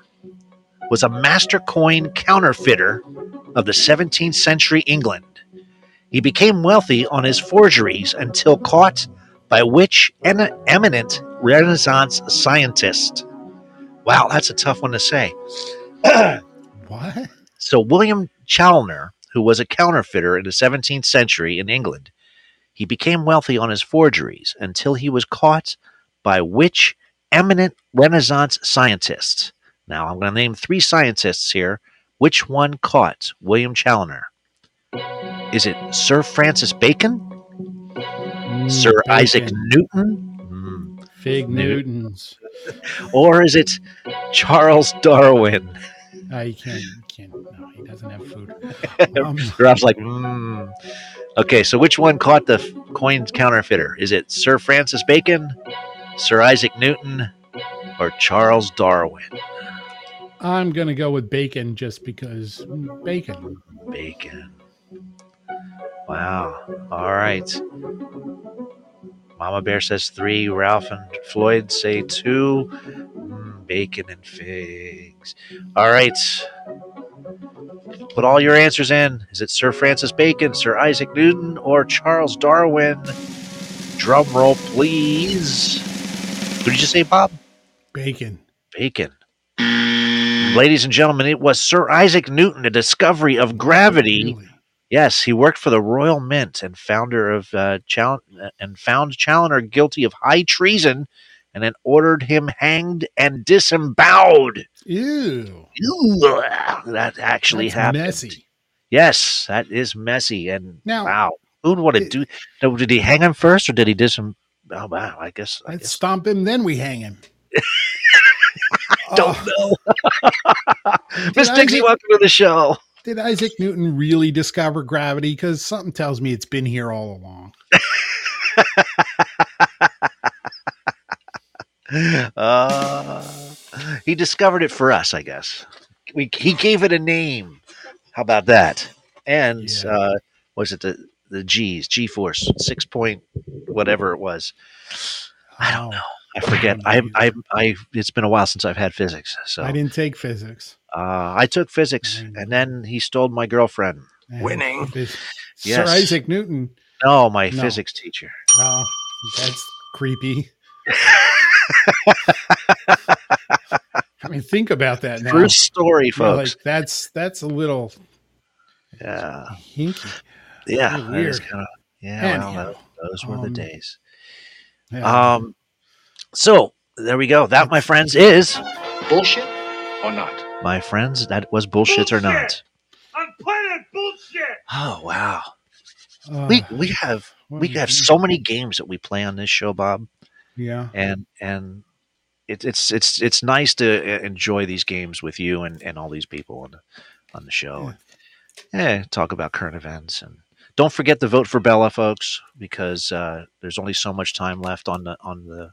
was a master coin counterfeiter of the 17th century England. He became wealthy on his forgeries until caught by which en- eminent Renaissance scientist. Wow, that's a tough one to say. What? So William Chaloner, who was a counterfeiter in the 17th century in England, he became wealthy on his forgeries until he was caught by which eminent Renaissance scientists. Now I'm going to name three scientists here. Which one caught William Chaloner? Is it Sir Francis Bacon? Sir Mm, Isaac. Newton? Hmm. Fig Newtons. Or is it Charles Darwin? Uh, can't. Can't. No, he doesn't have food. Um, Rob's like, mm. okay, so which one caught the coin counterfeiter? Is it Sir Francis Bacon, Sir Isaac Newton, or Charles Darwin? I'm gonna go with bacon just because bacon. Bacon. Wow. All right. Mama Bear says three. Ralph and Floyd say two. Mm, bacon and figs. All right. Put all your answers in. Is it Sir Francis Bacon, Sir Isaac Newton, or Charles Darwin? Drum roll, please. Who did you say, Bob? Bacon. Bacon. Ladies and gentlemen, it was Sir Isaac Newton, the discovery of gravity. Really? Yes, he worked for the Royal Mint and founder of uh, Chal- and found Chaloner guilty of high treason, and then ordered him hanged and disemboweled. Ew. Ew, that actually That's happened. messy. Yes, that is messy. And Now- wow, who would want to do? Did he hang him first, or did he disem? Oh wow, I guess. I Let's guess stomp him, then we hang him. don't Oh, know. Miss Dixie, welcome to the show. did Isaac Newton really discover gravity? Because something tells me it's been here all along. Uh, he discovered it for us, I guess. We he gave it a name. How about that? And Yeah. uh, was it the the G's G force six point whatever it was? I don't Oh, know. I forget. I I I. It's been a while since I've had physics, so I didn't take physics. uh, I took physics, Mm. and then he stole my girlfriend. And Winning. this- Yes. Sir Isaac Newton. No, my No. physics teacher. Oh, that's creepy. I mean, think about that now. True story, You know, folks. like that's that's a little yeah, hinky. yeah. Little that is weird. kinda- yeah. Anyhow, well, tho- those were the um, days. Yeah. Um, so there we go. That, my friends, is Bullshit or not? my friends. That was bullshit or not. I'm playing bullshit! Oh wow, Uh, we we have we have so many games that we play on this show, Bob, yeah. and and it, it's it's it's nice to uh, enjoy these games with you and, and all these people on the on the show. Yeah, talk about current events and don't forget to vote for Bella, folks, because uh, there's only so much time left on the on the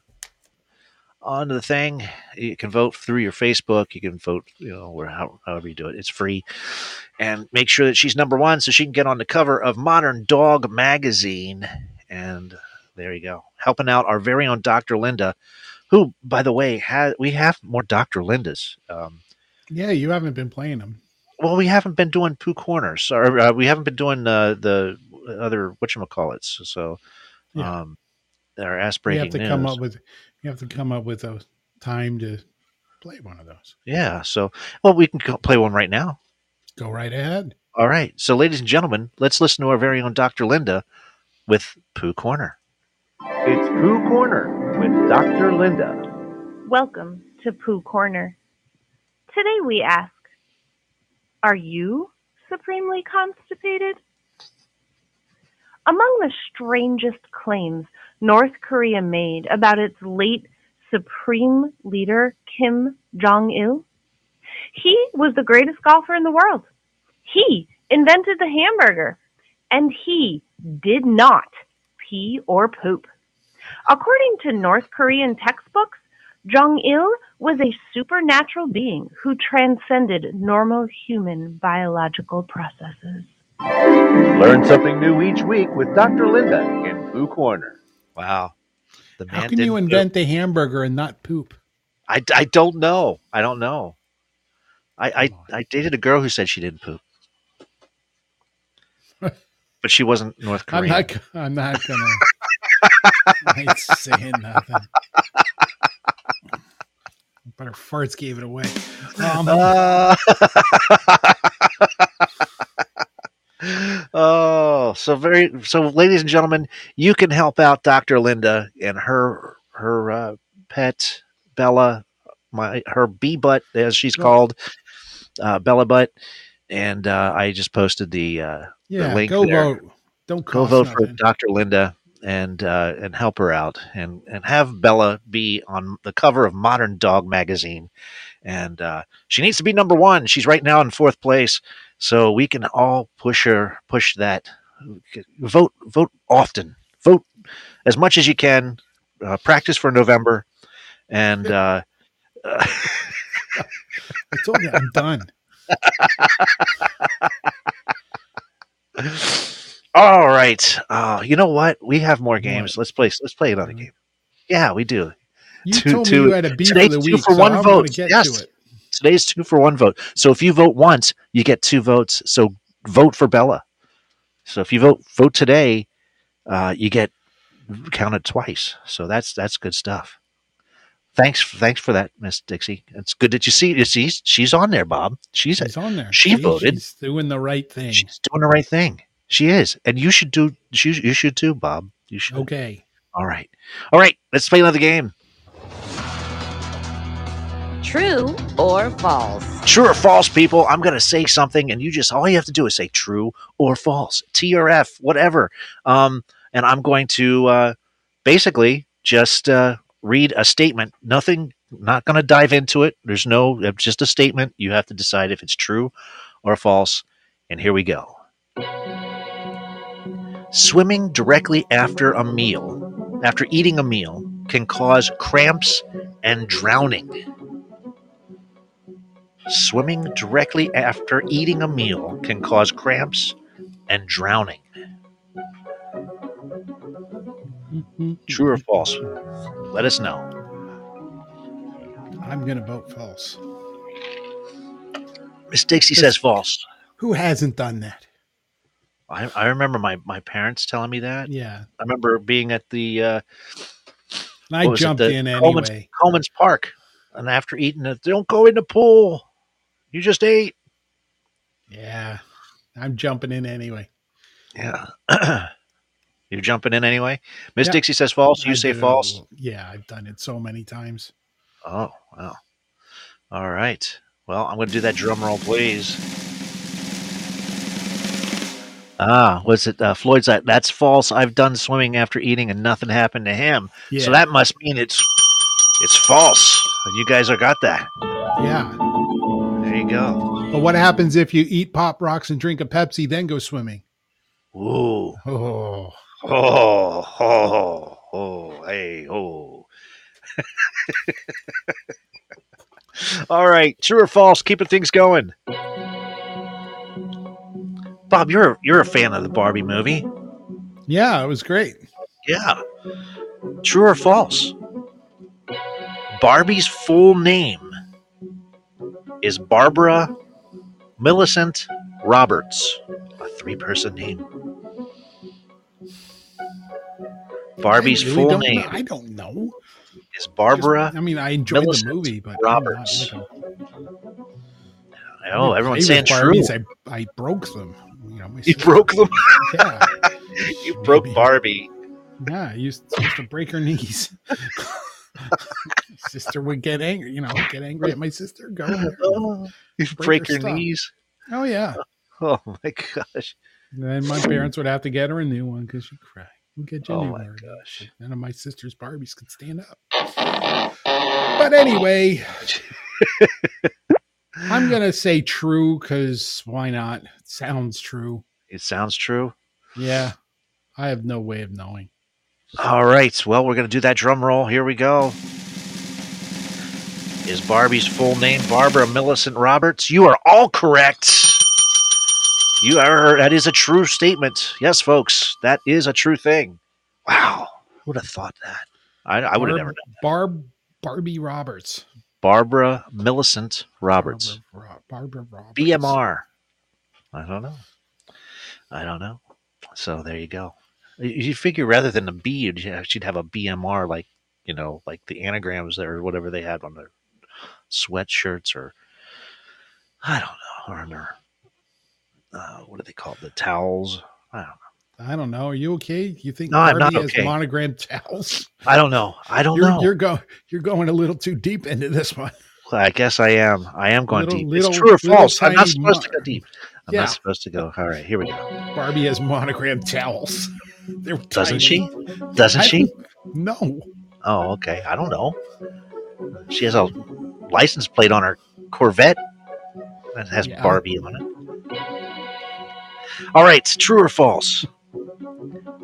on the thing. You can vote through your Facebook. You can vote, you know, or how, however you do it. It's free, and make sure that she's number one so she can get on the cover of Modern Dog magazine. And there you go, helping out our very own Dr. Linda, who, by the way, had we have more Dr. Lindas. Um, Yeah, you haven't been playing them. Well, we haven't been doing poo corners, or uh, we haven't been doing uh, the other whatchamacallits. So, Yeah. um, our ass breaking. You have breaking to news. come up with you have to come up with a time to play one of those. yeah. So, well, we can go play one right now. Go right ahead. All right. So, ladies and gentlemen, let's listen to our very own Dr. Linda with Pooh Corner. It's Pooh Corner with Dr. Linda. Welcome to Pooh Corner. Today we ask Are you supremely constipated? Among the strangest claims North Korea made about its late supreme leader, Kim Jong il, he was the greatest golfer in the world. He invented the hamburger, and he did not pee or poop. According to North Korean textbooks, Jong il was a supernatural being who transcended normal human biological processes. Learn something new each week with Dr. Linda in Pooh Corner. Wow. The How can you didn't invent the hamburger and not poop? I, I don't know. I don't know. I, I, I dated a girl who said she didn't poop. but she wasn't North I'm Korean. not. I'm not gonna. I ain't saying nothing. Better Our farts gave it away. Um, Uh, oh, so very so, ladies and gentlemen, you can help out Dr. Linda and her her uh, pet Bella, my her bee butt as she's Oh. called, uh, Bella butt, and uh, I just posted the uh, yeah, link go there. vote. Don't go vote for. Dr. Linda and uh, and help her out and and have Bella be on the cover of Modern Dog magazine. And uh, she needs to be number one. She's right now in fourth place, so we can all push her, push that. Vote, vote often. Vote as much as you can. Uh, practice for November, and uh, I told you I'm done. all right. Uh, you know what? We have more games. Let's play. Let's play another game. Yeah, we do. You Two- told two- me you had a today's for the two week, for so one I'm vote. Yes. to. Today's two for one vote. So if you vote once, you get two votes. So vote for Bella. So if you vote vote today, uh, you get counted twice. So that's that's good stuff. Thanks, thanks for that, Miss Dixie. It's good that you see. You see, she's on there, Bob. She's She's on there. She See, voted. She's doing the right thing. She's doing the right thing. She is, and you should do. You, you should too, Bob. You should. Okay. All right. All right. Let's play another game. True or false? True or false, people? I'm going to say something, and you just all you have to do is say true or false, T or F, whatever. Um, and I'm going to uh, basically just uh, read a statement. Nothing. Not going to dive into it. There's no. Just a statement. You have to decide if it's true or false. And here we go. Swimming directly after a meal, after eating a meal, can cause cramps and drowning. Swimming directly after eating a meal can cause cramps and drowning. True or false? Let us know. I'm going to vote false. Miss Dixie says false. Who hasn't done that? I, I remember my, my parents telling me that. Yeah. I remember being at the uh, I it, jumped in Coleman's, anyway. Coleman's Park, and after eating it, don't go in the pool. You just ate. Yeah. I'm jumping in anyway. Yeah. You're jumping in anyway. Miss Yeah. Dixie says false. You I say it false. Yeah, I've done it so many times. Oh, wow. All right. Well, I'm going to do that drum roll, please. Ah, was it uh, Floyd's that? That's false. I've done swimming after eating and nothing happened to him. Yeah. So that must mean it's it's false. You guys are got that. Yeah. There you go. But what happens if you eat pop rocks and drink a Pepsi, then go swimming? Ooh. Oh. Oh, oh, oh, hey, oh. All right, true or false? Keeping things going. Bob, you're you're a fan of the Barbie movie. Yeah, it was great. Yeah. True or false? Barbie's full name is Barbara Millicent Roberts, a three-person name. Barbie's really full name know- I don't know. is Barbara. I mean, I enjoyed Millicent the movie, but Roberts. I'm like a- Oh, everyone's saying true. I, I broke them. You know, You broke them. Yeah, you broke Barbie. yeah. I used, used to break her knees. sister would get angry. You know, get angry at my sister. Go. Oh, you break break her your stuff. knees. Oh yeah. Oh my gosh. And then my parents would have to get her a new one because she cried. We'll get you Oh my one. gosh. None of my sister's Barbies could stand up. But anyway, I'm gonna say true because why not? It sounds true. It sounds true. Yeah, I have no way of knowing. All right. Well, we're going to do that drum roll. Here we go. Is Barbie's full name Barbara Millicent Roberts? You are all correct. You are. That is a true statement. Yes, folks, that is a true thing. Wow. Who would have thought that? I, I would have never known. Barb Barbie Roberts. Barbara Millicent Roberts. Barbara, Barbara Roberts. BMR. I don't know. I don't know. So there you go. You- figure rather than a B, have- she'd have a BMR, like you know, like the anagrams there or whatever they had on their sweatshirts or I don't know, or their uh, what do they call it? The towels? I don't know. I don't know. Are you okay? You think No, I'm not Barbie has okay. monogram towels? I don't know. I don't you're, know. You're go you're going a little too deep into this one. I guess I am. I am going Little- deep. little- it's true or false. I'm not supposed to go deep. I'm Yeah. not supposed to go. All right, here we go. Barbie has monogrammed towels. They're Doesn't tiny. she? Doesn't I she? No. Oh, okay. I don't know. She has a license plate on her Corvette that has Yeah. Barbie on it. All right, true or false?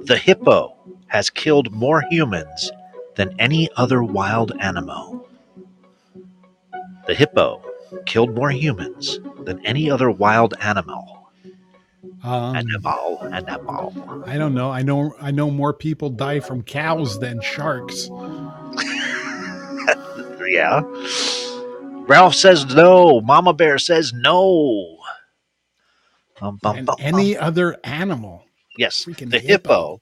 The hippo has killed more humans than any other wild animal. The hippo killed more humans than any other wild animal. Um, Animal, animal. I don't know. I know I know more people die from cows than sharks. Yeah. Ralph says no. Mama Bear says no. Bum, bum, bum, any other animal. Yes, freaking the hippo.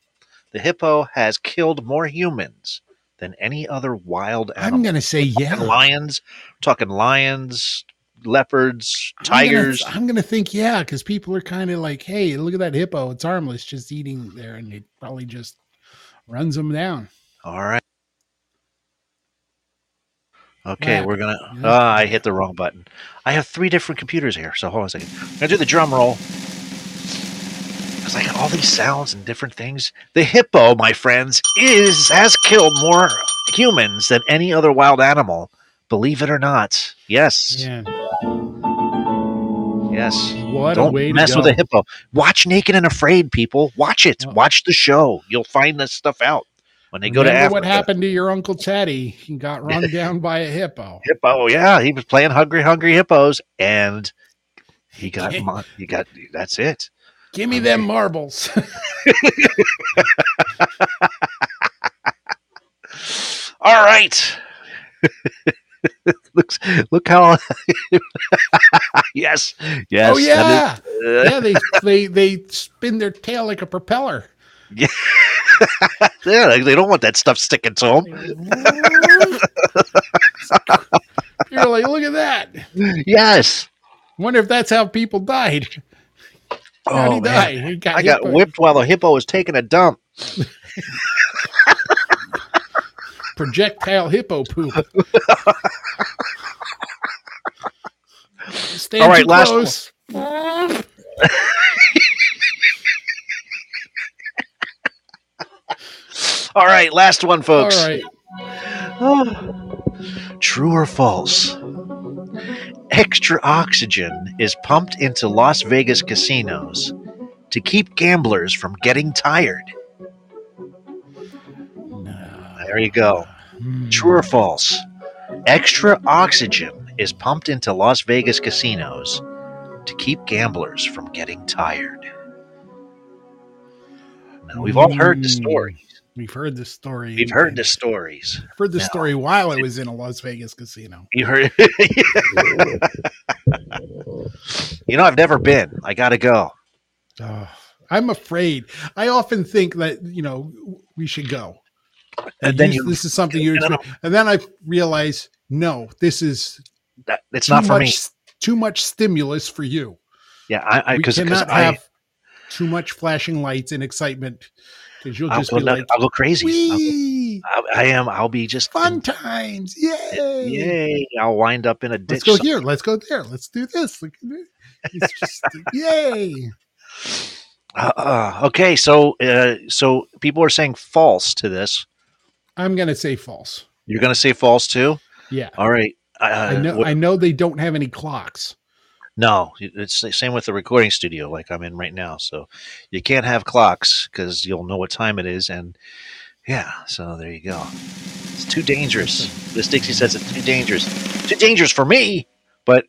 The hippo has killed more humans than any other wild animal. I'm gonna say yeah. Lions, talking lions, leopards, tigers. I'm gonna, think yeah, because people are kind of like, hey, look at that hippo. It's harmless, just eating there, and it probably just runs them down. All right. Okay, we're gonna. Yeah. Ah, I hit the wrong button. I have three different computers here, so hold on a second. I'm gonna do the drum roll. It's like all these sounds and different things. The hippo, my friends, is has killed more humans than any other wild animal. Believe it or not. Yes. Yeah. Yes. What Don't a way mess with a hippo. Watch Naked and Afraid, people. Watch it. Oh. Watch the show. You'll find this stuff out when they go to Africa. what happened to your uncle Teddy? He got run down by a hippo. hippo. Yeah, he was playing Hungry Hungry Hippos, and he got he got that's it. Give me them marbles. All right. Looks look how yes yes oh yeah, that is- uh, yeah. They they they spin their tail like a propeller. yeah they they don't want that stuff sticking to them. You're like, look at that. Yes. Wonder if that's how people died. How'd Oh he man, got I got whipped while the hippo was taking a dump. projectile hippo poop. Stand All right, last close. All right, last one, All folks. right. Oh. True or false? Extra oxygen is pumped into Las Vegas casinos to keep gamblers from getting tired. There you go. Hmm. True or false? Extra oxygen is pumped into Las Vegas casinos to keep gamblers from getting tired. Now, we've all heard the Hmm. We've heard this story. We've heard the stories. I've heard the No. story while I was in a Las Vegas casino. You heard? it. you know, I've never been. I got to go. Oh, I'm afraid. I often think that you know we should go. And then you- this is something you and then expect, and then I realize no, this is That, it's not for much, me. Too much stimulus for you. Yeah, I we because cannot I have too much flashing lights and excitement because you'll I'll just go, like, I'll go crazy. I'll I, am. I'll be just fun times, yay!" Yay! I'll wind up in a ditch. Let's go some- here. Let's go there. Let's do this. Look at it. It's just yay. Uh, uh, okay, so uh, so people are saying false to this. I'm gonna say false. You're going to say false too. Yeah, All right. Uh, I know. what- I know they don't have any clocks. No, it's the same with the recording studio, like I'm in right now. So you can't have clocks because you'll know what time it is, and yeah. So there you go. It's too dangerous. This Dixie says it's too dangerous. Too dangerous for me. But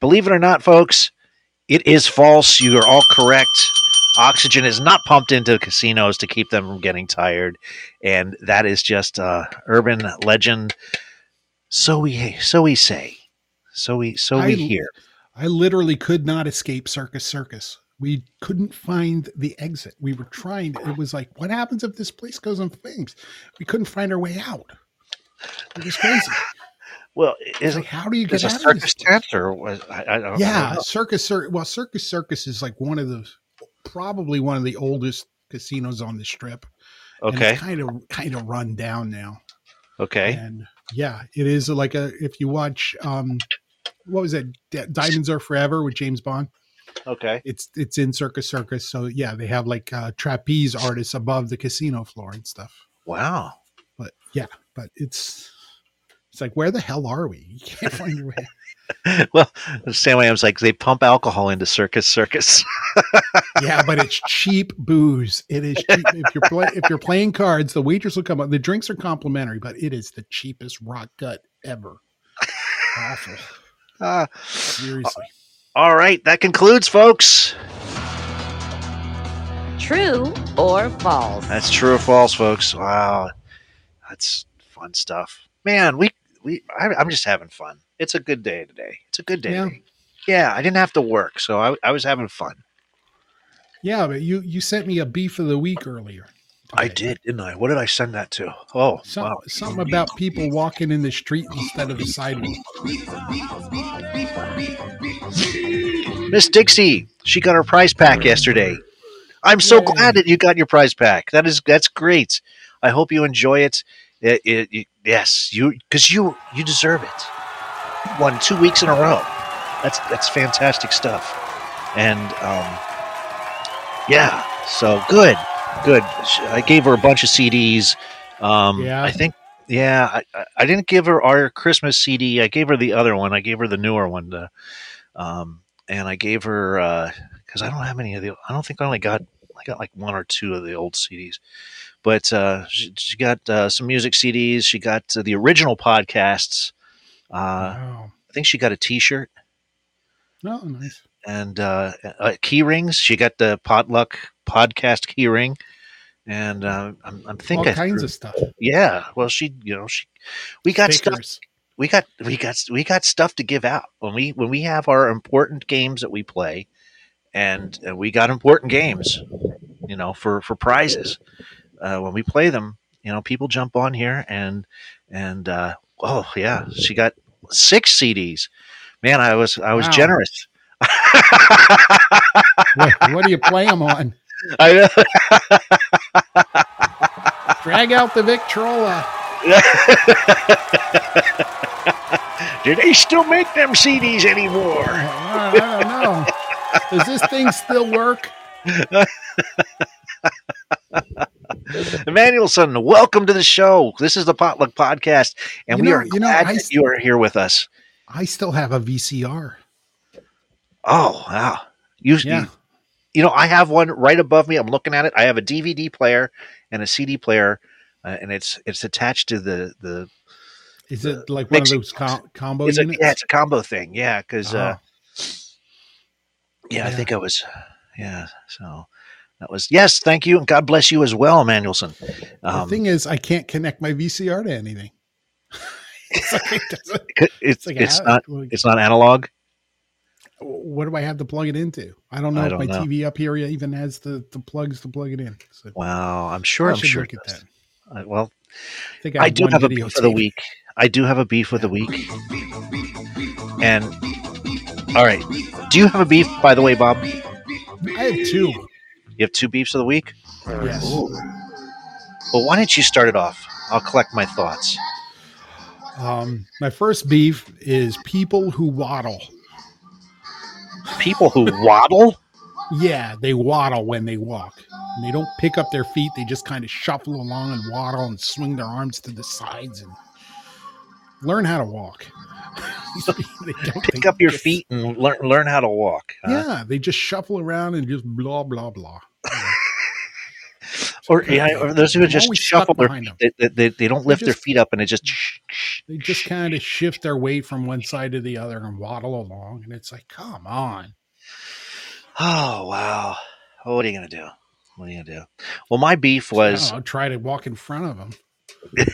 believe it or not, folks, it is false. You are all correct. Oxygen is not pumped into casinos to keep them from getting tired, and that is just uh, urban legend. So we so we say, so we so we I- hear. I literally could not escape Circus Circus. We couldn't find the exit. We were trying. It was like, what happens if this place goes in flames? We couldn't find our way out. It was crazy. Well, is like, how do you get a out of circus this? tent or was I, I don't, I Yeah, don't know. circus. Cir- well, circus circus is like one of the probably one of the oldest casinos on the strip. And Okay. it's kind of kind of run down now. Okay. And yeah, it is like a if you watch um what was it D- Diamonds Are Forever with James Bond. Okay. It's it's in Circus Circus. So yeah, they have like uh trapeze artists above the casino floor and stuff. Wow. But yeah, but it's it's like where the hell are we? You can't find your way. well, the same way I was like, they pump alcohol into Circus Circus. yeah, but it's cheap booze. It is cheap. if you're play, if you're playing cards, the waitress will come up. The drinks are complimentary, but it is the cheapest rock gut ever. Awful. Uh, Seriously. all right, that concludes, folks. True or false? That's true or false, folks. Wow, that's fun stuff, man. We we I, I'm just having fun. It's a good day today. It's a good day. Yeah. Yeah, I didn't have to work, so I, I was having fun. Yeah, but you you sent me a beef of the week earlier. I did, didn't I? What did I send that to? Oh, Some, wow. Something about people walking in the street instead of the sidewalk. Miss Dixie, she got her prize pack yesterday. I'm so glad that you got your prize pack. That is that's great. I hope you enjoy it. It- it- it- yes, you because you you deserve it. Won two weeks in a row. That's that's fantastic stuff. And um, yeah, so good, good. I gave her a bunch of CDs. Um, Yeah. I think. Yeah, I, I- didn't give her our Christmas CD. I gave her the other one. I gave her the newer one. The, um, and I gave her because I don't have any of the. I don't think I only got. I got like one or two of the old CDs, but uh, she, she got uh, some music CDs. She got uh, the original podcasts. Uh, Wow. I think she got a T-shirt Oh, nice. and uh, uh, key rings. She got the potluck podcast key ring, and uh, I'm, I'm All thinking kinds of stuff. Yeah, well, she, you know, she, we got stuff. We got, we got, we got stuff to give out when we when we have our important games that we play, and uh, we got important games, you know, for for prizes. Uh, when we play them, you know, people jump on here and and uh, oh yeah, she got six CDs. Man, I was I was Wow. generous. What, what do you play them on? I know. Drag out the Victrola. Do they still make them CDs anymore? I don't know. Does this thing still work? Emmanuelson, welcome to the show. This is the Potluck Podcast, and You we know- are you know, glad I that s- you are here with us. I still have a VCR. Oh, wow. You, Yeah. You, know, I have one right above me. I'm looking at it. I have a DVD player and a CD player, uh, and it's it's attached to the the. Is it like one of those com- combo It's a, yeah, it's a combo thing. Yeah, because uh, yeah, I think I was yeah. So that was yes. Thank you, and God bless you as well, Emmanuelson. the Um, thing is, I can't connect my VCR to anything. it's like, it it's it's, like, it's not it's not analog. What do I have to plug it into? I don't know I if don't my know. TV up here even has the, the plugs to plug it in. So Wow, I'm sure. I I'm sure. look at that. Uh, well, I think I, have do have a video beef of the week. I do have a beef of the week. And all right, do you have a beef, by the way, Bob? I have two. You have two beefs of the week. Yes. Well, why don't you start it off? I'll collect my thoughts. Um, my first beef is people who waddle. People who waddle. Yeah, they waddle when they walk. And they don't pick up their feet. They just kind of shuffle along and waddle and swing their arms to the sides and learn how to walk. They don't- Pick up your feet and learn learn how to walk. huh? Yeah, they just shuffle around and just blah blah blah. Or, yeah, or those who just shuffle their feet. They, they, they don't lift their just- feet up and it just. Mm. They just kind of shift their weight from one side to the other and waddle along. And it's like, come on. Oh wow! oh, What are you gonna do? What are you gonna do? Well, my beef was I'll try to walk in front of them.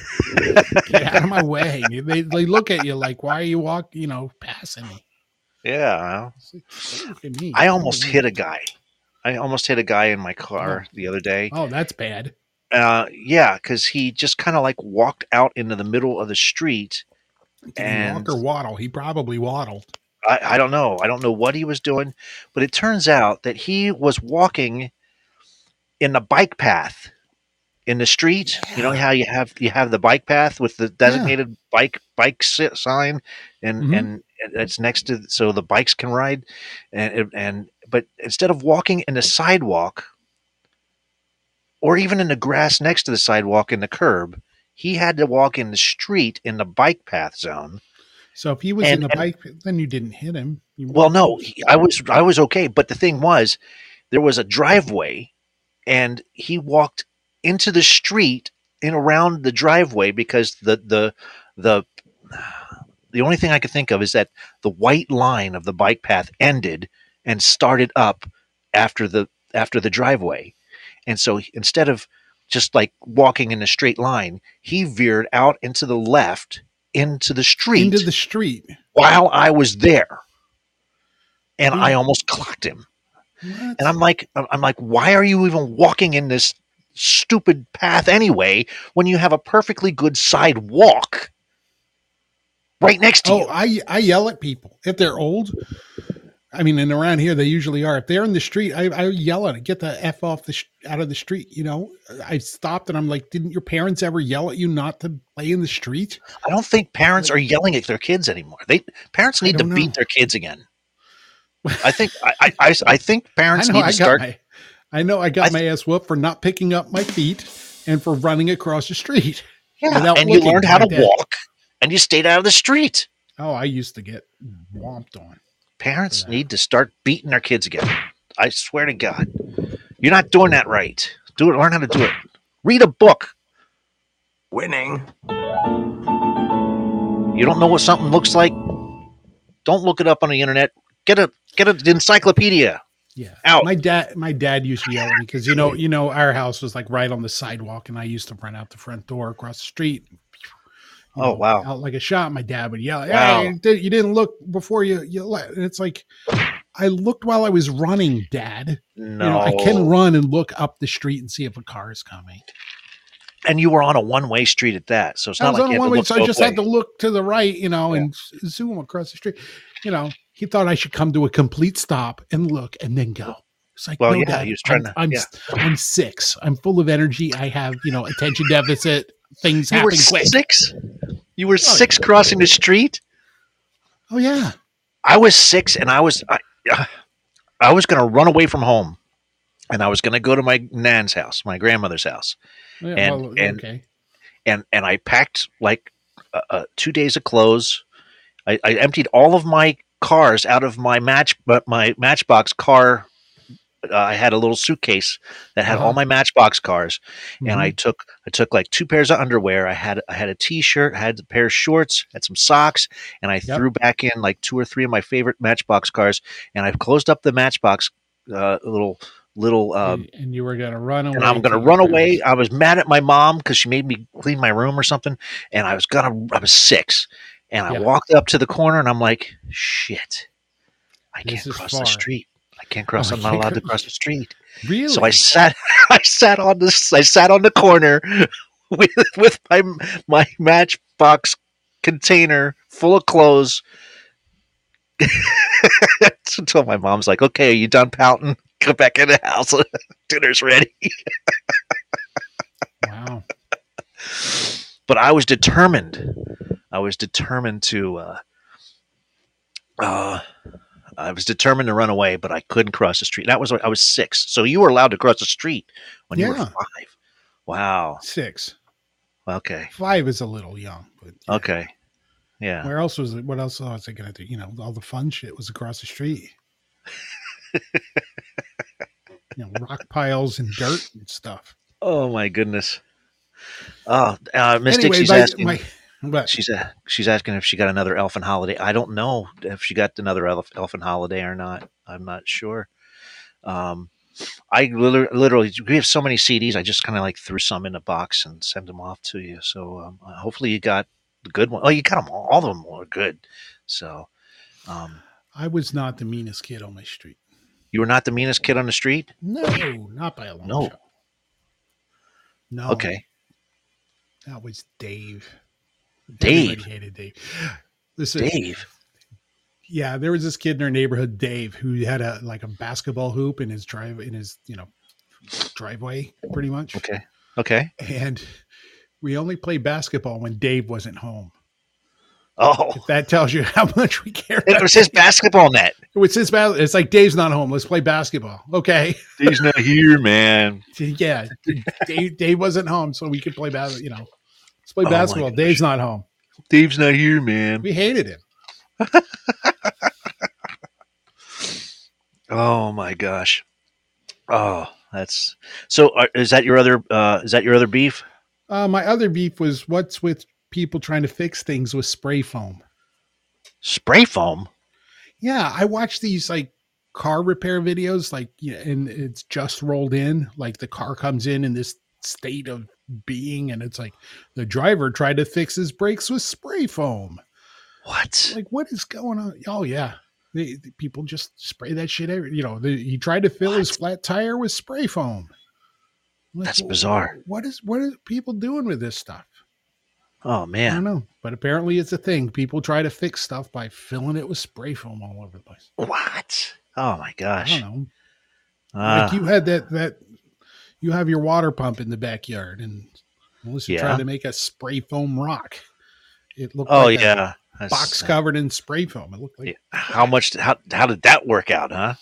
Get out of my way. They, they look at you like, why are you walk, you know, passing me? yeah. Like, me. I almost hit a guy. I almost hit a guy in my car the other day. Oh, that's bad. Uh, yeah, because he just kind of like walked out into the middle of the street Did and walk or waddle? He probably waddled. I, I don't know. I don't know what he was doing, but it turns out that he was walking in the bike path in the street. You know how you have you have the bike path with the designated bike bike si- sign, and Mhm. and it's next to so the bikes can ride, and and but instead of walking in the sidewalk, or even in the grass next to the sidewalk in the curb, he had to walk in the street in the bike path zone. So if he was And- in the bike, then you didn't hit him. You Well, no, he- I was I was okay, but the thing was, there was a driveway, and he walked into the street and around the driveway because the the the the only thing I could think of is that the white line of the bike path ended and started up after the after the driveway, and so instead of just like walking in a straight line, he veered out into the left into the street into the street. while I was there, and I hmm. almost clocked him. What? And I'm like, I'm like, why are you even walking in this stupid path anyway when you have a perfectly good sidewalk right next to Oh, you? I I yell at people if they're old. I mean, and around here they usually are. If they're in the street, I, I yell at it. Get the f off the sh- out of the street. You know, I stopped and I'm like, didn't your parents ever yell at you not to play in the street? I don't think parents are yelling at their kids anymore. They parents need to don't beat their kids again. I think I, I, I, I think parents I know need I to got start. my, I know I got my ass whooped for not picking up my feet and for running across the street. yeah, and you learned how to walk, and you stayed out of the street. Oh, I used to get whomped on. Parents mm-hmm. need to start beating their kids again. I swear to God, you're not doing that right. Do it. Learn how to do it. Read a book. Winning. You don't know what something looks like? Don't look it up on the internet. Get a get an encyclopedia. Yeah. Out. My dad my dad used to yell at me because you know, you know, our house was like right on the sidewalk and I used to run out the front door across the street. you Oh know, wow. Out like a shot, my dad would yell, Wow. Hey, you, did, you didn't look before you you let and it's like I looked while I was running, Dad. No. You know, I can run and look up the street and see if a car is coming. And you were on a one way street at that, so it's I not like on one way, so I just had to look to the right, you know, and zoom across the street. You know, he thought I should come to a complete stop and look and then go. It's like, Well, no, yeah, Dad, he was trying I'm, to- I'm, yeah. I'm six. I'm full of energy. I have, you know, attention deficit. Things You were happen quick. six. You were six crossing the street. Oh yeah. I was six, and I was I, I was going to run away from home, and I was going to go to my nan's house, my grandmother's house, Yeah, and well, and okay. and and I packed like uh, uh, two days of clothes. I, I emptied all of my cars out of my match, but my Matchbox car. Uh, I had a little suitcase that had all Uh-huh. my Matchbox cars, and I Mhm. took I took like two pairs of underwear. I had I had a T-shirt, I had a pair of shorts, had some socks, and I Yep. threw back in like two or three of my favorite Matchbox cars, and I closed up the Matchbox uh, little little um, and, you were gonna run away. and I'm going to to run away. I was mad at my mom because she made me clean my room or something, and I was gonna. I was six, and I Yeah. walked up to the corner, and I'm like, "Shit, I This can't cross far. the street. I can't cross. Oh, I'm not allowed to cross the street." Really? So I sat. I sat on this. I sat on the corner with with my my Matchbox container full of clothes. Until my mom's like, "Okay, are you done pouting? Go back in the house. Dinner's ready." wow. but I was determined. I was determined to. Uh, uh, I was determined to run away, but I couldn't cross the street. That was I was six, so you were allowed to cross the street when you were five. Wow. Six. Okay. Five is a little young, but Okay. Yeah. where else was it? What else was I gonna do? You know, all the fun shit was across the street. you know, rock piles and dirt and stuff. Oh my goodness. Oh, uh, Miss Anyway, Dixie's my- asking. my- She's a, she's asking if she got another Elfin holiday. I don't know if she got another elf, Elfin holiday or not. I'm not sure. Um, I literally, we have so many CDs. I just kind of like threw some in a box and sent them off to you. So um, hopefully you got the good one. Oh, you got them all. All of them were good. So um, I was not the meanest kid on my street. you were not the meanest kid on the street. No, not by a long No. shot. No. Okay. That was Dave. Dave. Everybody hated Dave. Listen, Dave. Yeah, there was this kid in our neighborhood, Dave, who had a like a basketball hoop in his drive in his you know driveway, pretty much. Okay. Okay. And we only played basketball when Dave wasn't home. Oh, If that tells you how much we care. it was his basketball net. It was his bas- It's like Dave's not home. Let's play basketball. Okay. Dave's not here, man. yeah, Dave, Dave wasn't home, so we could play basketball. You know, let's play Oh basketball. Dave's not home. Dave's not here, man. We hated him. Oh my gosh. Oh, that's so. Are, is that your other? uh Is that your other beef? Uh, my other beef was what's with people trying to fix things with spray foam. Spray foam. Yeah, I watch these like car repair videos, like yeah, and it's just rolled in. Like the car comes in in this state of being, and it's like the driver tried to fix his brakes with spray foam. What? Like, what is going on? Oh yeah, they, the people just spray that shit. Every, you know, the, he tried to fill his flat tire with spray foam. Like, That's bizarre. What is what are people doing with this stuff? Oh man I don't know, but apparently it's a thing. People try to fix stuff by filling it with spray foam all over the place. What? Oh my I gosh. don't know. Ah, like you had that that you have your water pump in the backyard, and Melissa Yeah. tried to make a spray foam rock. It looked oh like a yeah. Box covered in spray foam. It looked like yeah. How much? How how did that work out? Huh?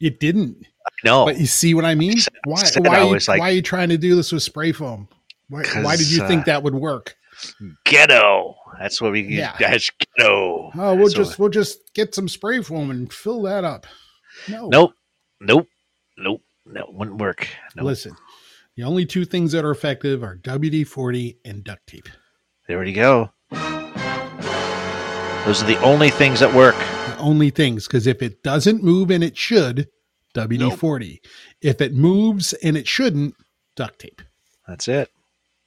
it didn't. No. But you see what I mean? Why why, I are you- was like- why are you trying to do this with spray foam? Why, why did you 'Cause, think uh, that would work? Ghetto. That's what we. Yeah. That's ghetto. Oh, we'll That's just we'll just get some spray foam and fill that up. No, Nope. Nope. Nope. No, it wouldn't work. Nope. Listen, the only two things that are effective are WD forty and duct tape. There you go. Those are the only things that work. The only things, because if it doesn't move and it should, WD forty. If it moves and it shouldn't, duct tape. That's it.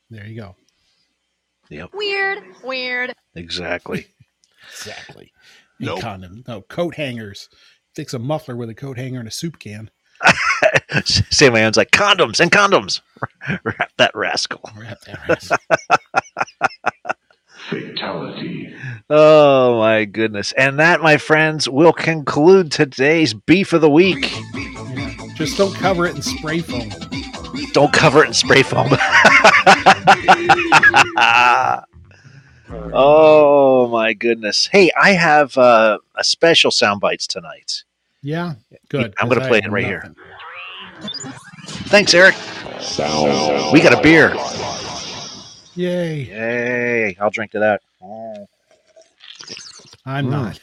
There you go. Yep. Weird. Weird. Exactly. Exactly. And condom. No coat hangers. Fix a muffler with a coat hanger and a soup can. Sam Ann's like condoms and condoms. Wrap that rascal. Wrap that ass. Fatality. Oh my goodness. And that, my friends, will conclude today's beef of the week. Just don't cover it in spray foam. Don't cover it in spray foam. oh my goodness. Hey, I have uh, a special sound bites tonight. Yeah, good. I'm going to play it have right here. Nothing. Thanks, Eric. Sound. We got a beer. Yay! Yay. I'll drink to that. I'm Mm. not.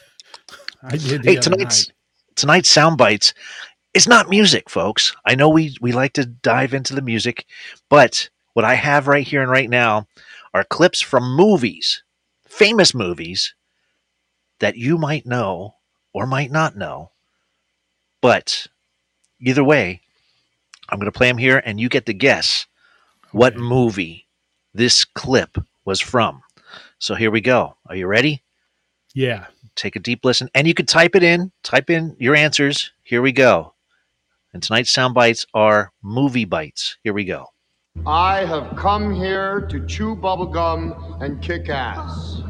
I did. The Hey, tonight's night. tonight's sound bites is not music, folks. I know we we like to dive into the music, but what I have right here and right now are clips from movies, famous movies that you might know or might not know. But either way, I'm going to play them here, and you get to guess what Okay. movie this clip was from. So here we go. Are you ready? Yeah. take a deep listen and you can type it in type in your answers here we go and tonight's sound bites are movie bites here we go I have come here to chew bubblegum and kick ass.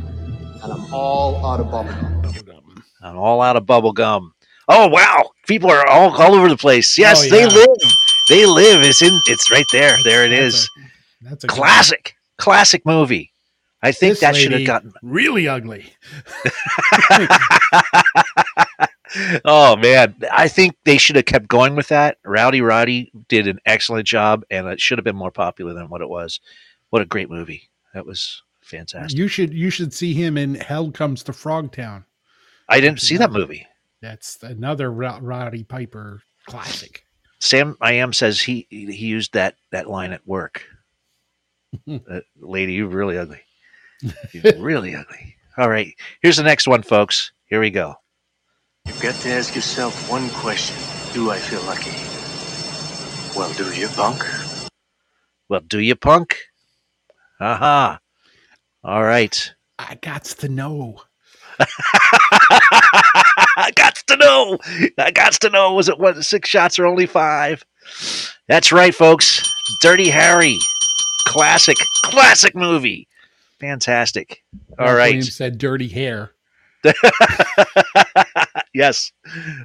And I'm all out of bubblegum. i'm all out of bubble gum oh wow people are all, all over the place yes Oh, they live they live it's in it's right there. There it That's is. a- that's a classic classic movie. I think This that should have gotten really ugly. oh man. I think they should have kept going with that. Rowdy roddy did an excellent job and it should have been more popular than what it was. What a great movie. That was fantastic. You should you should see him in Hell Comes to Frogtown. i didn't see that movie. That's another Ro- Roddy Piper classic. Sam i am says he he used that that line at work uh, lady you're really ugly you're really ugly all right here's the next one folks here we go You've got to ask yourself one question. Do I feel lucky? Well, do you, punk? well do you punk aha all right I got to know. I got to know. I got to know. Was it what? Six shots or only five? That's right, folks. Dirty Harry, classic, classic movie. Fantastic. All Ralph right. Williams said dirty hair. yes.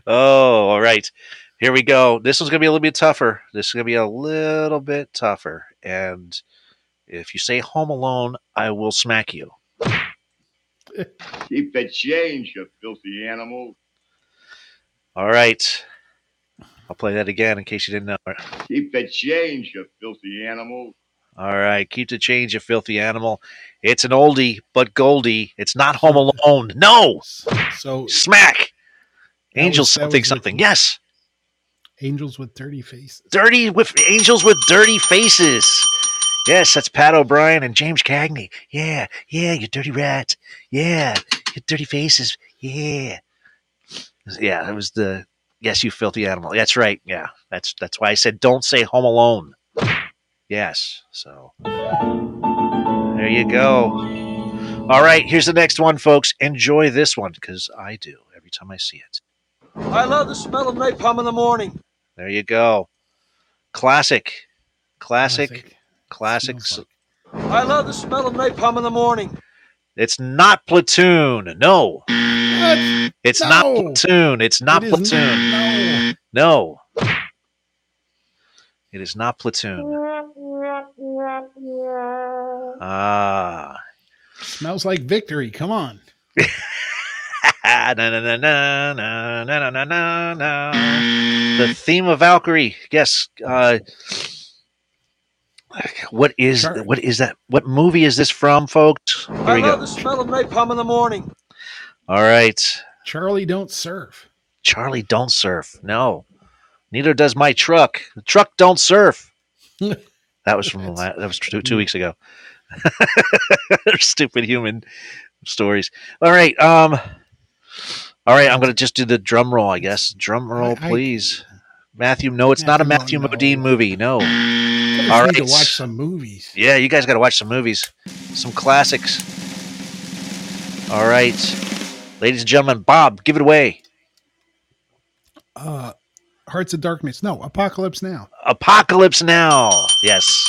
Oh, all right. Here we go. This one's going to be a little bit tougher. This is going to be a little bit tougher. And if you say Home Alone, I will smack you. Keep the change, you filthy animal. All right. I'll play that again in case you didn't know. Keep the change, you filthy animal. All right. Keep the change, you filthy animal. It's an oldie, but Goldie. It's not Home Alone. No. So Smack. That Angels was- that something was something. Yes. angels with dirty faces. Dirty with angels with dirty faces. Yes, that's Pat O'Brien and James Cagney. Yeah, yeah, you dirty rat. Yeah, you dirty faces. Yeah, yeah. That was the yes, you filthy animal. That's right. Yeah, that's that's why I said don't say Home Alone. Yes. So there you go. All right, here's the next one, folks. Enjoy this one because I do every time I see it. I love the smell of napalm in the morning. There you go. Classic. Classic. Classics. I love the smell of napalm in the morning. It's not Platoon. No. It's not Platoon. It's not It is Platoon. No. It is not Platoon. Ah. Smells like victory. Come on. na, na, na, na, na, na, na, na, na. The theme of Valkyrie. Yes. Uh, what is what is that? What movie is this from, folks? Here I we love go. the smell of napalm in the morning. All right. Charlie don't surf. Charlie don't surf. No. Neither does my truck. The truck don't surf. That was from la- that was two, two weeks ago. Stupid human stories. All right. Um. All right. I'm gonna just do the drum roll. I guess. Drum roll, I- please. Matthew. No, it's not a Matthew Modine movie. No. All right. To watch some movies. Yeah, you guys got to watch some movies, some classics. All right, ladies and gentlemen, Bob, give it away. Uh, Hearts of Darkness. No, Apocalypse Now. Apocalypse Now. Yes.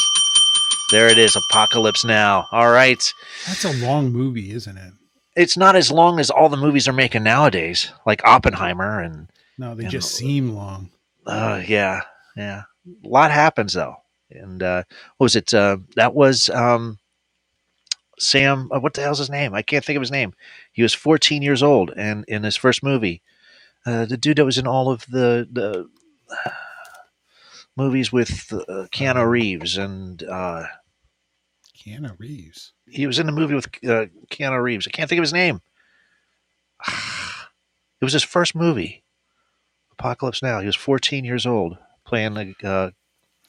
There it is. Apocalypse Now. All right. That's a long movie, isn't it? It's not as long as all the movies are making nowadays, like Oppenheimer and No, they And- just seem long. uh yeah, yeah. A lot happens though. And uh what was it? Uh that was um Sam uh, what the hell's his name? I can't think of his name. He was 14 years old and in his first movie. Uh the dude that was in all of the the movies with uh, Keanu Reeves and uh Keanu Reeves. he was in the movie with uh, Keanu Reeves. I can't think of his name. It was his first movie, Apocalypse Now. He was 14 years old, playing the. Uh,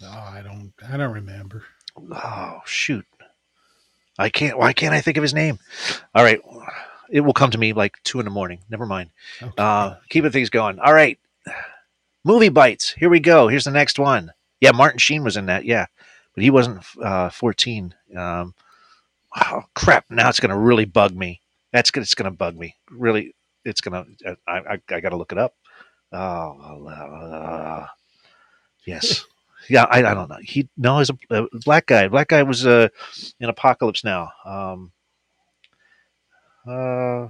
Oh, I don't. I don't remember. oh shoot! I can't. Why can't I think of his name? All right, it will come to me like two in the morning. Never mind. Uh, keeping things going. All right, movie bites. Here we go. Here's the next one. Yeah, Martin Sheen was in that. Yeah, but he wasn't uh, 14. Um, oh crap! Now it's going to really bug me. That's gonna, it's going to bug me. Really, it's going to. I, I, I got to look it up. Oh, uh, yes. Yeah, I, I don't know. He no, he's a, a black guy. Black guy was uh, in Apocalypse Now. Um, uh,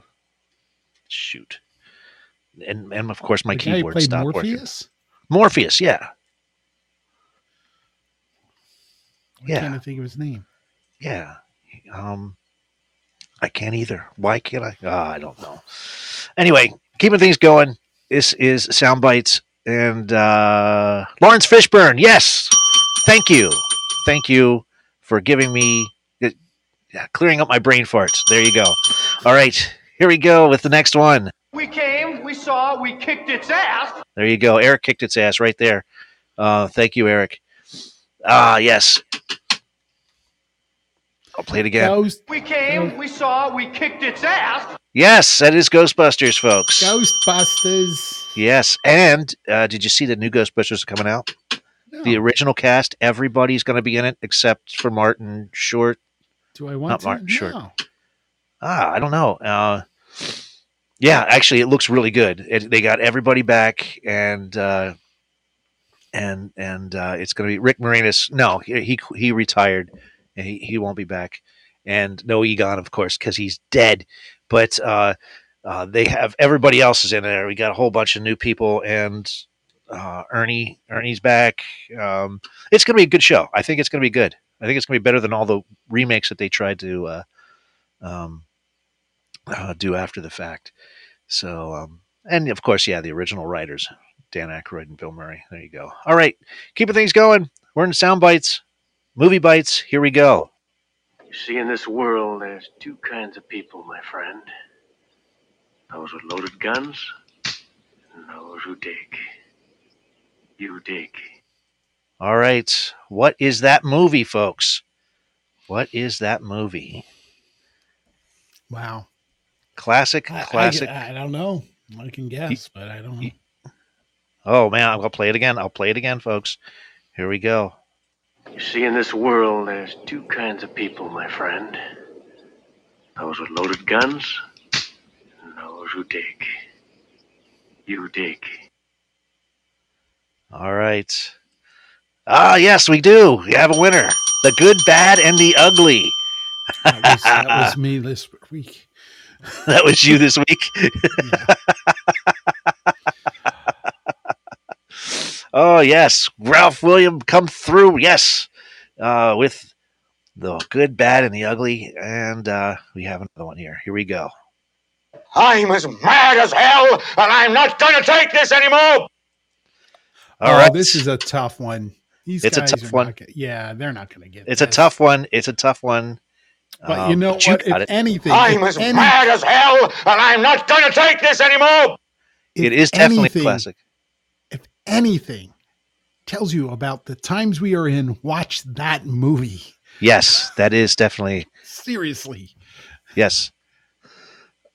shoot, and and of course my The keyboard stopped Morpheus? working. Morpheus, yeah, Why Yeah. can't I think of his name? yeah. Um, I can't either. Why can't I? Ah, I don't know. Anyway, keeping things going. This is sound bites and uh, Laurence Fishburne. Yes, thank you, thank you for giving me yeah, clearing up my brain farts. There you go. All right, here we go with the next one. We came, we saw, we kicked its ass. There you go. Eric kicked its ass right there. Uh, thank you, Eric. Ah, yes. I'll play it again. Ghost, We came, we saw, we kicked its ass. Yes, that is Ghostbusters, folks. Ghostbusters. Yes, and uh, did you see the new Ghostbusters coming out? The original cast, everybody's going to be in it except for Martin Short. Do I want Not to? Martin Short. Ah, I don't know. Uh, yeah, actually, it looks really good. It, they got everybody back, and uh, and and uh, it's going to be Rick Moranis. No, he he, he retired, and he, he won't be back. and no Egon, of course, because he's dead. But uh, uh, they have everybody else is in there. We got a whole bunch of new people, and uh, Ernie Ernie's back. Um, it's going to be a good show. I think it's going to be good. I think it's going to be better than all the remakes that they tried to uh, um, uh, do after the fact. So, um, and of course, yeah, the original writers, Dan Aykroyd and Bill Murray. There you go. All right, keeping things going. We're in sound bites, movie bites. Here we go. You see, in this world, there's two kinds of people, my friend. Those with loaded guns, and those who dig. You dig. All right, what is that movie, folks? What is that movie? Wow. Classic, I- I- classic. I, don't know. I can guess, but I don't know. oh man, I'll play it again. I'll play it again, folks. Here we go. You see, in this world, there's two kinds of people, my friend. Those with loaded guns, and those who dig. You dig. All right. Ah, yes, we do. We have a winner. The good, bad, and the ugly. That was, that was me this week. that was you this week. Oh yes, Ralph William come through. Yes, uh, with the good, bad, and the ugly, and uh, we have another one here. Here we go. I'm as mad as hell, and I'm not going to take this anymore. All oh, right. this is a tough one. These It's a tough one. gonna- yeah, they're not going to get. It. It's a tough one. It's a tough one. But Um, you know but what? got If it. anything, I'm if as any- mad as hell, and I'm not going to take this anymore. It if is definitely anything- a classic. Anything tells you about the times we are in, watch that movie. Yes, that is definitely Seriously, yes.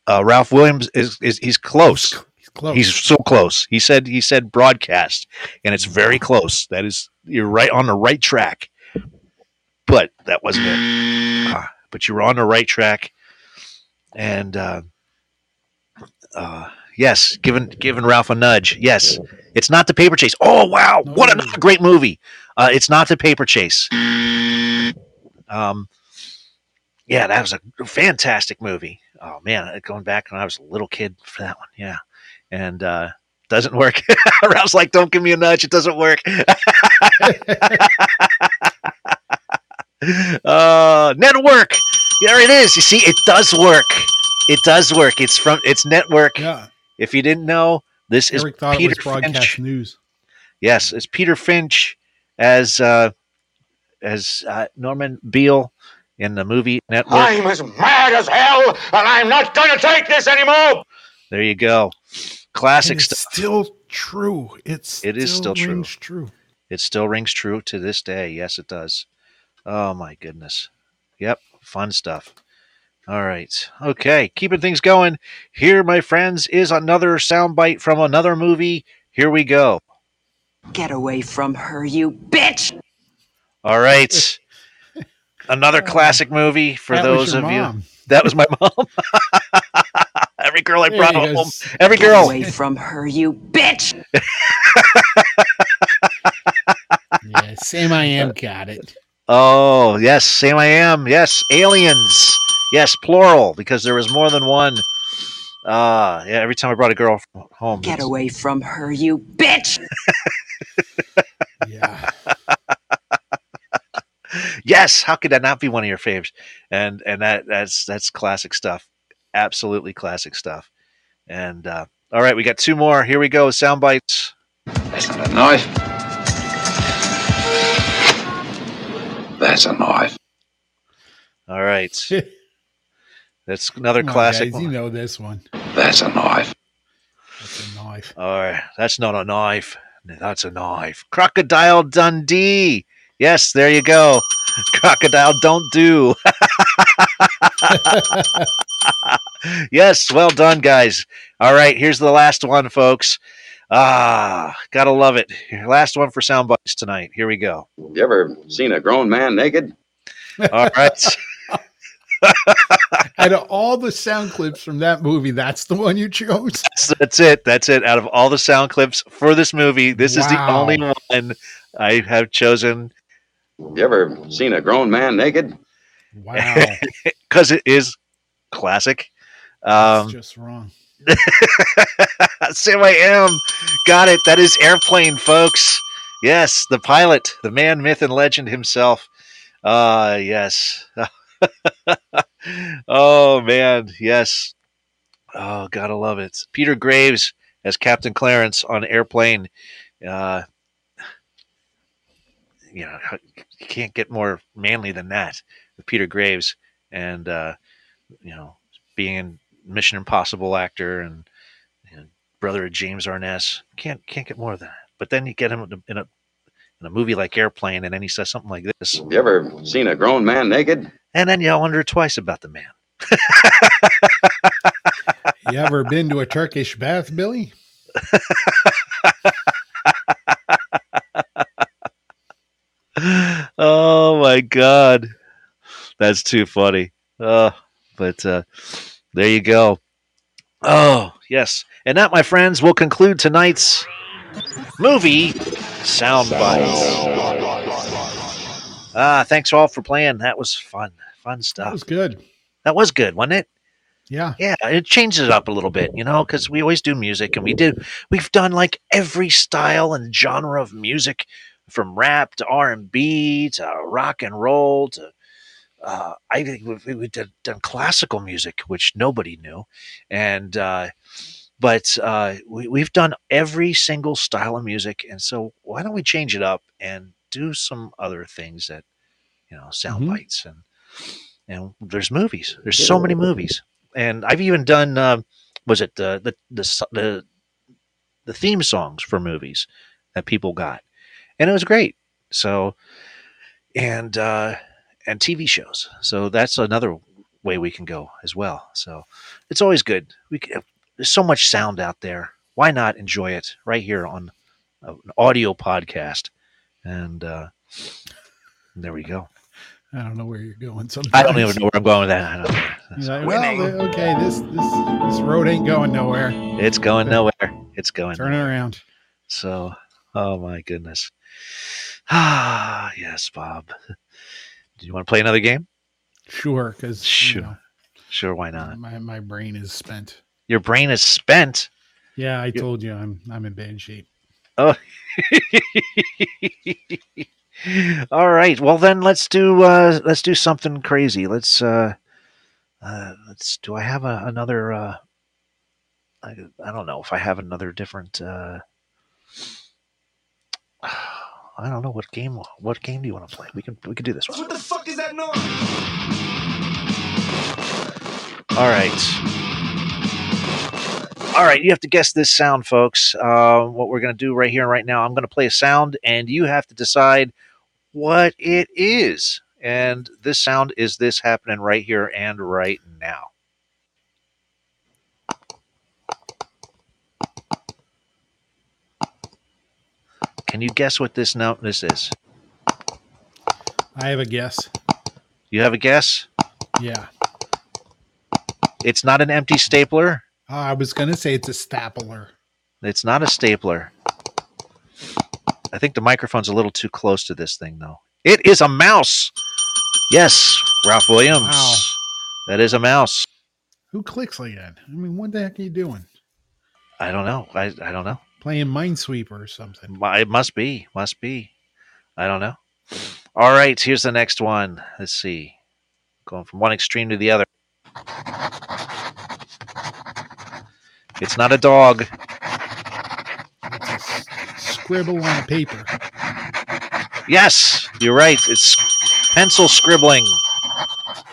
Uh, Ralph Williams is, is he's close. he's close. He's so close. He said he said broadcast, and it's very close. That is you're right on the right track. But that wasn't it. Ah, but you were on the right track, and uh, uh, yes, giving giving Ralph a nudge. Yes, it's not the paper chase. Oh wow, what another great movie! Uh, it's not the paper chase. Um, yeah, that was a fantastic movie. Oh man, going back when I was a little kid for that one. Yeah, and uh, doesn't work. Ralph's like, "Don't give me a nudge. It doesn't work." uh, network. There it is. You see, it does work. It does work. It's from it's network. Yeah. If you didn't know, this is Eric thought Peter it was broadcast Finch. news. Yes, it's Peter Finch as uh, as uh, Norman Beale in the movie Network. I'm as mad as hell, and I'm not going to take this anymore. There you go. Classic it's stuff. still true. It's It is still true. rings true. It still rings true to this day. Yes, it does. Oh my goodness. Yep, fun stuff. All right. Okay, keeping things going. Here, my friends, is another soundbite from another movie. Here we go. Get away from her, you bitch! All right. Another oh. classic movie for That those of mom. you. That was my mom. Every girl I brought you go. home. Every Get girl. away from her, you bitch! Yeah, Sam I am got it. Oh, yes, Sam I am. Yes, aliens. Yes, plural, because there was more than one. Uh, yeah, every time I brought a girl home. Get away from her, you bitch! Yeah. yes, how could that not be one of your faves? And and that that's that's classic stuff. Absolutely classic stuff. And uh, all right, we got two more. Here we go. Sound bites. That's not a knife. That's a knife. All right. That's another Come on, classic guys, you know this one. That's a knife. That's a knife. All right, that's not a knife. That's a knife. Crocodile Dundee. Yes, there you go. Crocodile don't do. yes, well done, guys. All right, here's the last one, folks. Ah, gotta love it. Last one for sound bites tonight. Here we go. You ever seen a grown man naked? All right. Out of all the sound clips from that movie, that's the one you chose. So that's it. That's it. Out of all the sound clips for this movie, this is the only one I have chosen. You ever seen a grown man naked? Wow. because it is classic. Um, just wrong. Sam I am. Got it. That is Airplane, folks. Yes, the pilot, the man, myth, and legend himself. Uh yes. oh man, yes. Oh, gotta love it. Peter Graves as Captain Clarence on Airplane. Uh you know, you can't get more manly than that with Peter Graves and uh you know, being in Mission Impossible actor and, and brother of James Arness. Can't can't get more of that. But then you get him a, in a in a movie like Airplane, and then he says something like this, You ever seen a grown man naked? And then you wonder twice about the man. You ever been to a Turkish bath, Billy? oh my god, that's too funny. Uh, but uh, there you go. Oh yes, and that, my friends, will conclude tonight's movie sound Ah, thanks all for playing. That was fun, fun stuff. That was good. That was good, wasn't it? Yeah. Yeah, it changes it up a little bit, you know, because we always do music, and we do. We've done like every style and genre of music, from rap to R and B to rock and roll to. Uh, I think we've, we've done, done classical music, which nobody knew, and uh, but uh, we, we've done every single style of music, and so why don't we change it up and do some other things that you know sound Mhm. bites and and there's movies. There's so many movies, and I've even done. Um, was it the the the the the theme songs for movies that people got, and it was great. So, and uh, and TV shows. So that's another way we can go as well. So it's always good. We can, there's so much sound out there. Why not enjoy it right here on an audio podcast? And uh, there we go. I don't know where you're going. Sometimes I don't even know where I'm going with that. I don't know. Like, well, okay, this this this road ain't going nowhere. It's going nowhere. It's going. Turn it around. So, oh my goodness. Ah, yes, Bob. Do you want to play another game? Sure, because Sure. you know, Sure, why not? my my brain is spent. Your brain is spent. Yeah, I told you I'm I'm in bad shape. Oh. All right. Well, then let's do uh let's do something crazy. Let's uh uh let's do I have a, another uh I, I don't know if I have another different uh I don't know what game what game do you want to play? We can we can do this one. What the fuck is that noise? All right. All right, you have to guess this sound, folks. Uh, what we're going to do right here and right now, I'm going to play a sound, and you have to decide what it is. And this sound is this happening right here and right now. Can you guess what this note this is? I have a guess. You have a guess? Yeah, It's not an empty stapler. Uh, I was gonna say it's a stapler. It's not a stapler. I think the microphone's a little too close to this thing, though. It is a mouse. Yes, Ralph Williams. Wow. That is a mouse. Who clicks like that? I mean, what the heck are you doing? I don't know. I, I don't know. Playing Minesweeper or something? It must be. Must be. I don't know. All right, here's the next one. Let's see. Going from one extreme to the other. It's not a dog. Scribble on a paper. Yes, you're right. It's pencil scribbling.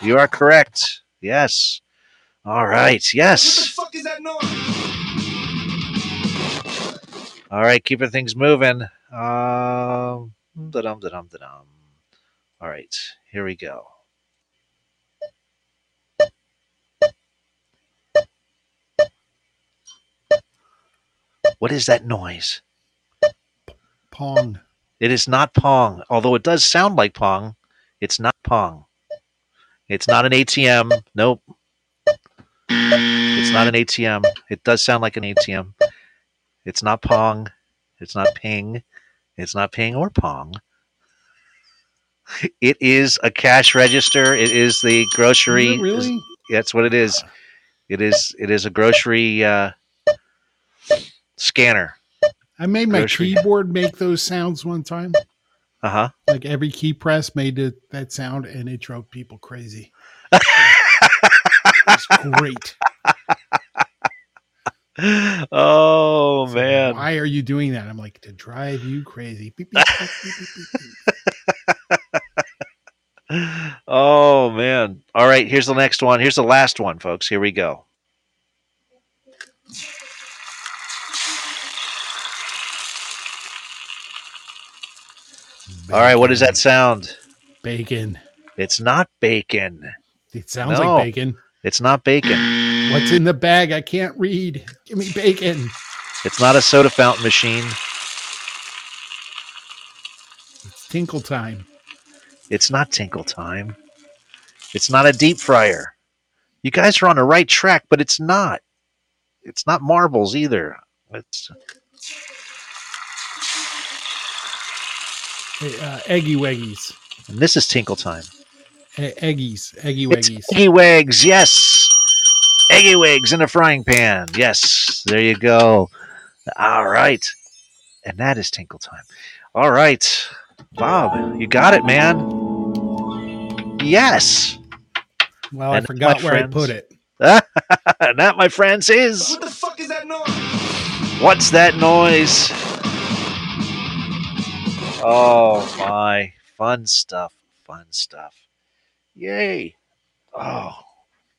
You are correct. Yes. All right. Yes. What the fuck is that noise? All right. Keeping things moving. Um, da-dum, da-dum, da-dum. All right. Here we go. What is that noise? Pong. It is not Pong, although it does sound like Pong. It's not Pong. It's not an ATM. Nope. It's not an ATM. It does sound like an ATM. It's not Pong. It's not Ping. It's not Ping or Pong. It is a cash register. It is the grocery. Is really? That's what it is. It is. It is a grocery uh, scanner. I made my Grocery. keyboard make those sounds one time. Uh huh. Like every key press made it, that sound, and it drove people crazy. it's great. Oh man. Why are you doing that? I'm like to drive you crazy. Beep, beep, beep. Oh man. All right. Here's the next one. Here's the last one, folks. Here we go. All right. What does that sound? Bacon. It's not bacon. It sounds No. like bacon. It's not bacon. What's in the bag? I can't read. Give me bacon. It's not a soda fountain machine. It's tinkle time. It's not Tinkle Time. It's not a deep fryer. You guys are on the right track, but it's not. It's not marbles either. It's uh, eggy weggies. and this is Tinkle Time. E- eggies. Eggy It's weggies. Eggy Wags, yes. Eggy Wags in a frying pan. Yes, there you go. All right. And that is Tinkle Time. All right. Bob, you got it, man. Yes. Well, I forgot my where I put it. and that, my friends, is. What the fuck is that noise? What's that noise? Oh my. Fun stuff. Fun stuff. Yay. Oh.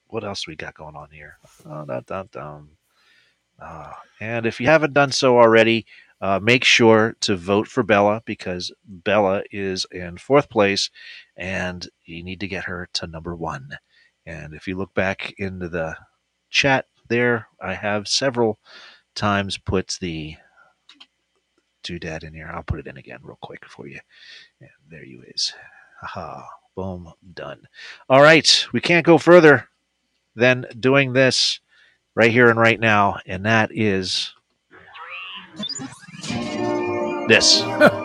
What else we got going on here? Oh. Ah, and if you haven't done so already, uh, make sure to vote for Bella because Bella is in fourth place and you need to get her to number one. And if you look back into the chat there, I have several times put the doodad in here. I'll put it in again real quick for you. And there you is. Haha. Boom. Done. All right. We can't go further than doing this right here and right now. And that is this.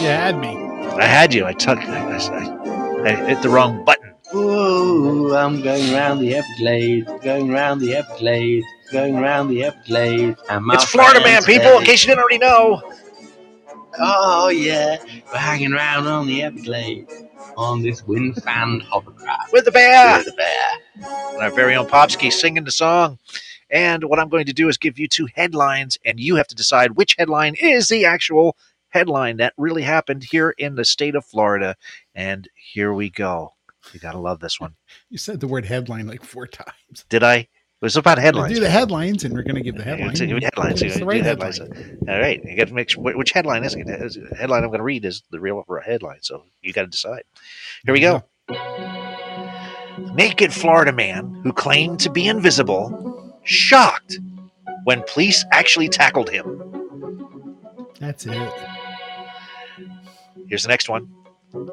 You had me. I had you. I took. I, I, I hit the wrong button. Ooh, I'm going round the Everglades, going round the Everglades, going round the Everglades. And my It's Florida Man, people. In case you didn't already know. Oh yeah, we're hanging around on the Everglades on this wind fan hovercraft with the bear. With the bear. and our very own Popsky singing the song. And what I'm going to do is give you two headlines, and you have to decide which headline is the actual headline that really happened here in the state of Florida. And here we go. You got to love this one. You said the word headline like four times. Did I? Was about headlines. Do the headlines, and we're going to give the Yeah, headline. give me headlines. It's You the do right headlines. headline. All right. You got to make sure which headline is it? The headline I'm going to read is the real headline. So you got to decide. Here we go. Naked Florida man who claimed to be invisible, shocked when police actually tackled him. That's it. Here's the next one.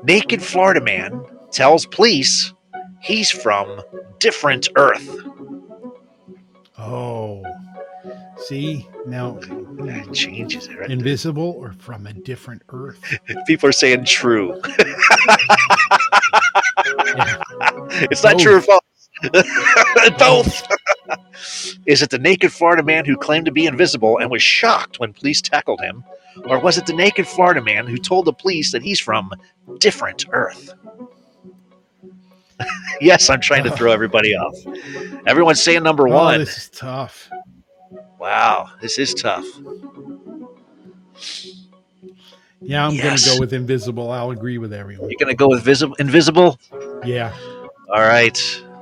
Naked Florida man tells police he's from different Earth. Oh, see now That changes it. Right? invisible or from a different Earth. People are saying true. it's not Both. true or false. Both. Is it the naked Florida man who claimed to be invisible and was shocked when police tackled him? Or was it the naked Florida man who told the police that he's from different Earth? yes, I'm trying to throw everybody off. Everyone's saying number Oh, one. this is tough. Wow, this is tough. Yeah, I'm Yes. going to go with invisible. I'll agree with everyone. You're going to go with visible, invisible? Yeah, All right.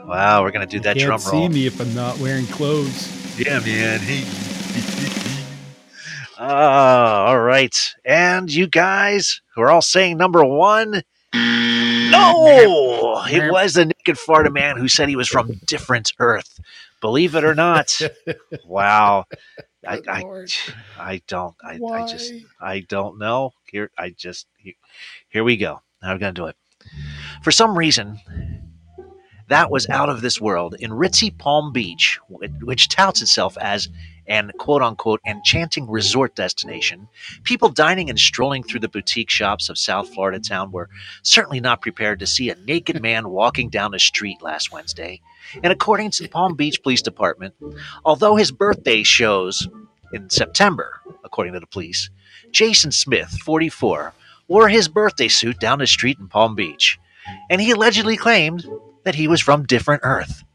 Wow, we're going to do that can't drum see me if I'm not wearing clothes. Yeah, man. Hey. Ah, all right. And you guys who are all saying number one. No, it was the naked Florida man who said he was from different Earth. Believe it or not. wow. I, I, I don't. I, I just. I don't know. Here, I just. Here, here we go. How are gonna do it? For some reason, that was out of this world in ritzy Palm Beach, which touts itself as and quote unquote enchanting resort destination, people dining and strolling through the boutique shops of South Florida town were certainly not prepared to see a naked man walking down the street last Wednesday. And according to the Palm Beach Police Department, although his birthday shows in September, according to the police, Jason Smith, 44, wore his birthday suit down the street in Palm Beach, and he allegedly claimed that he was from different Earth.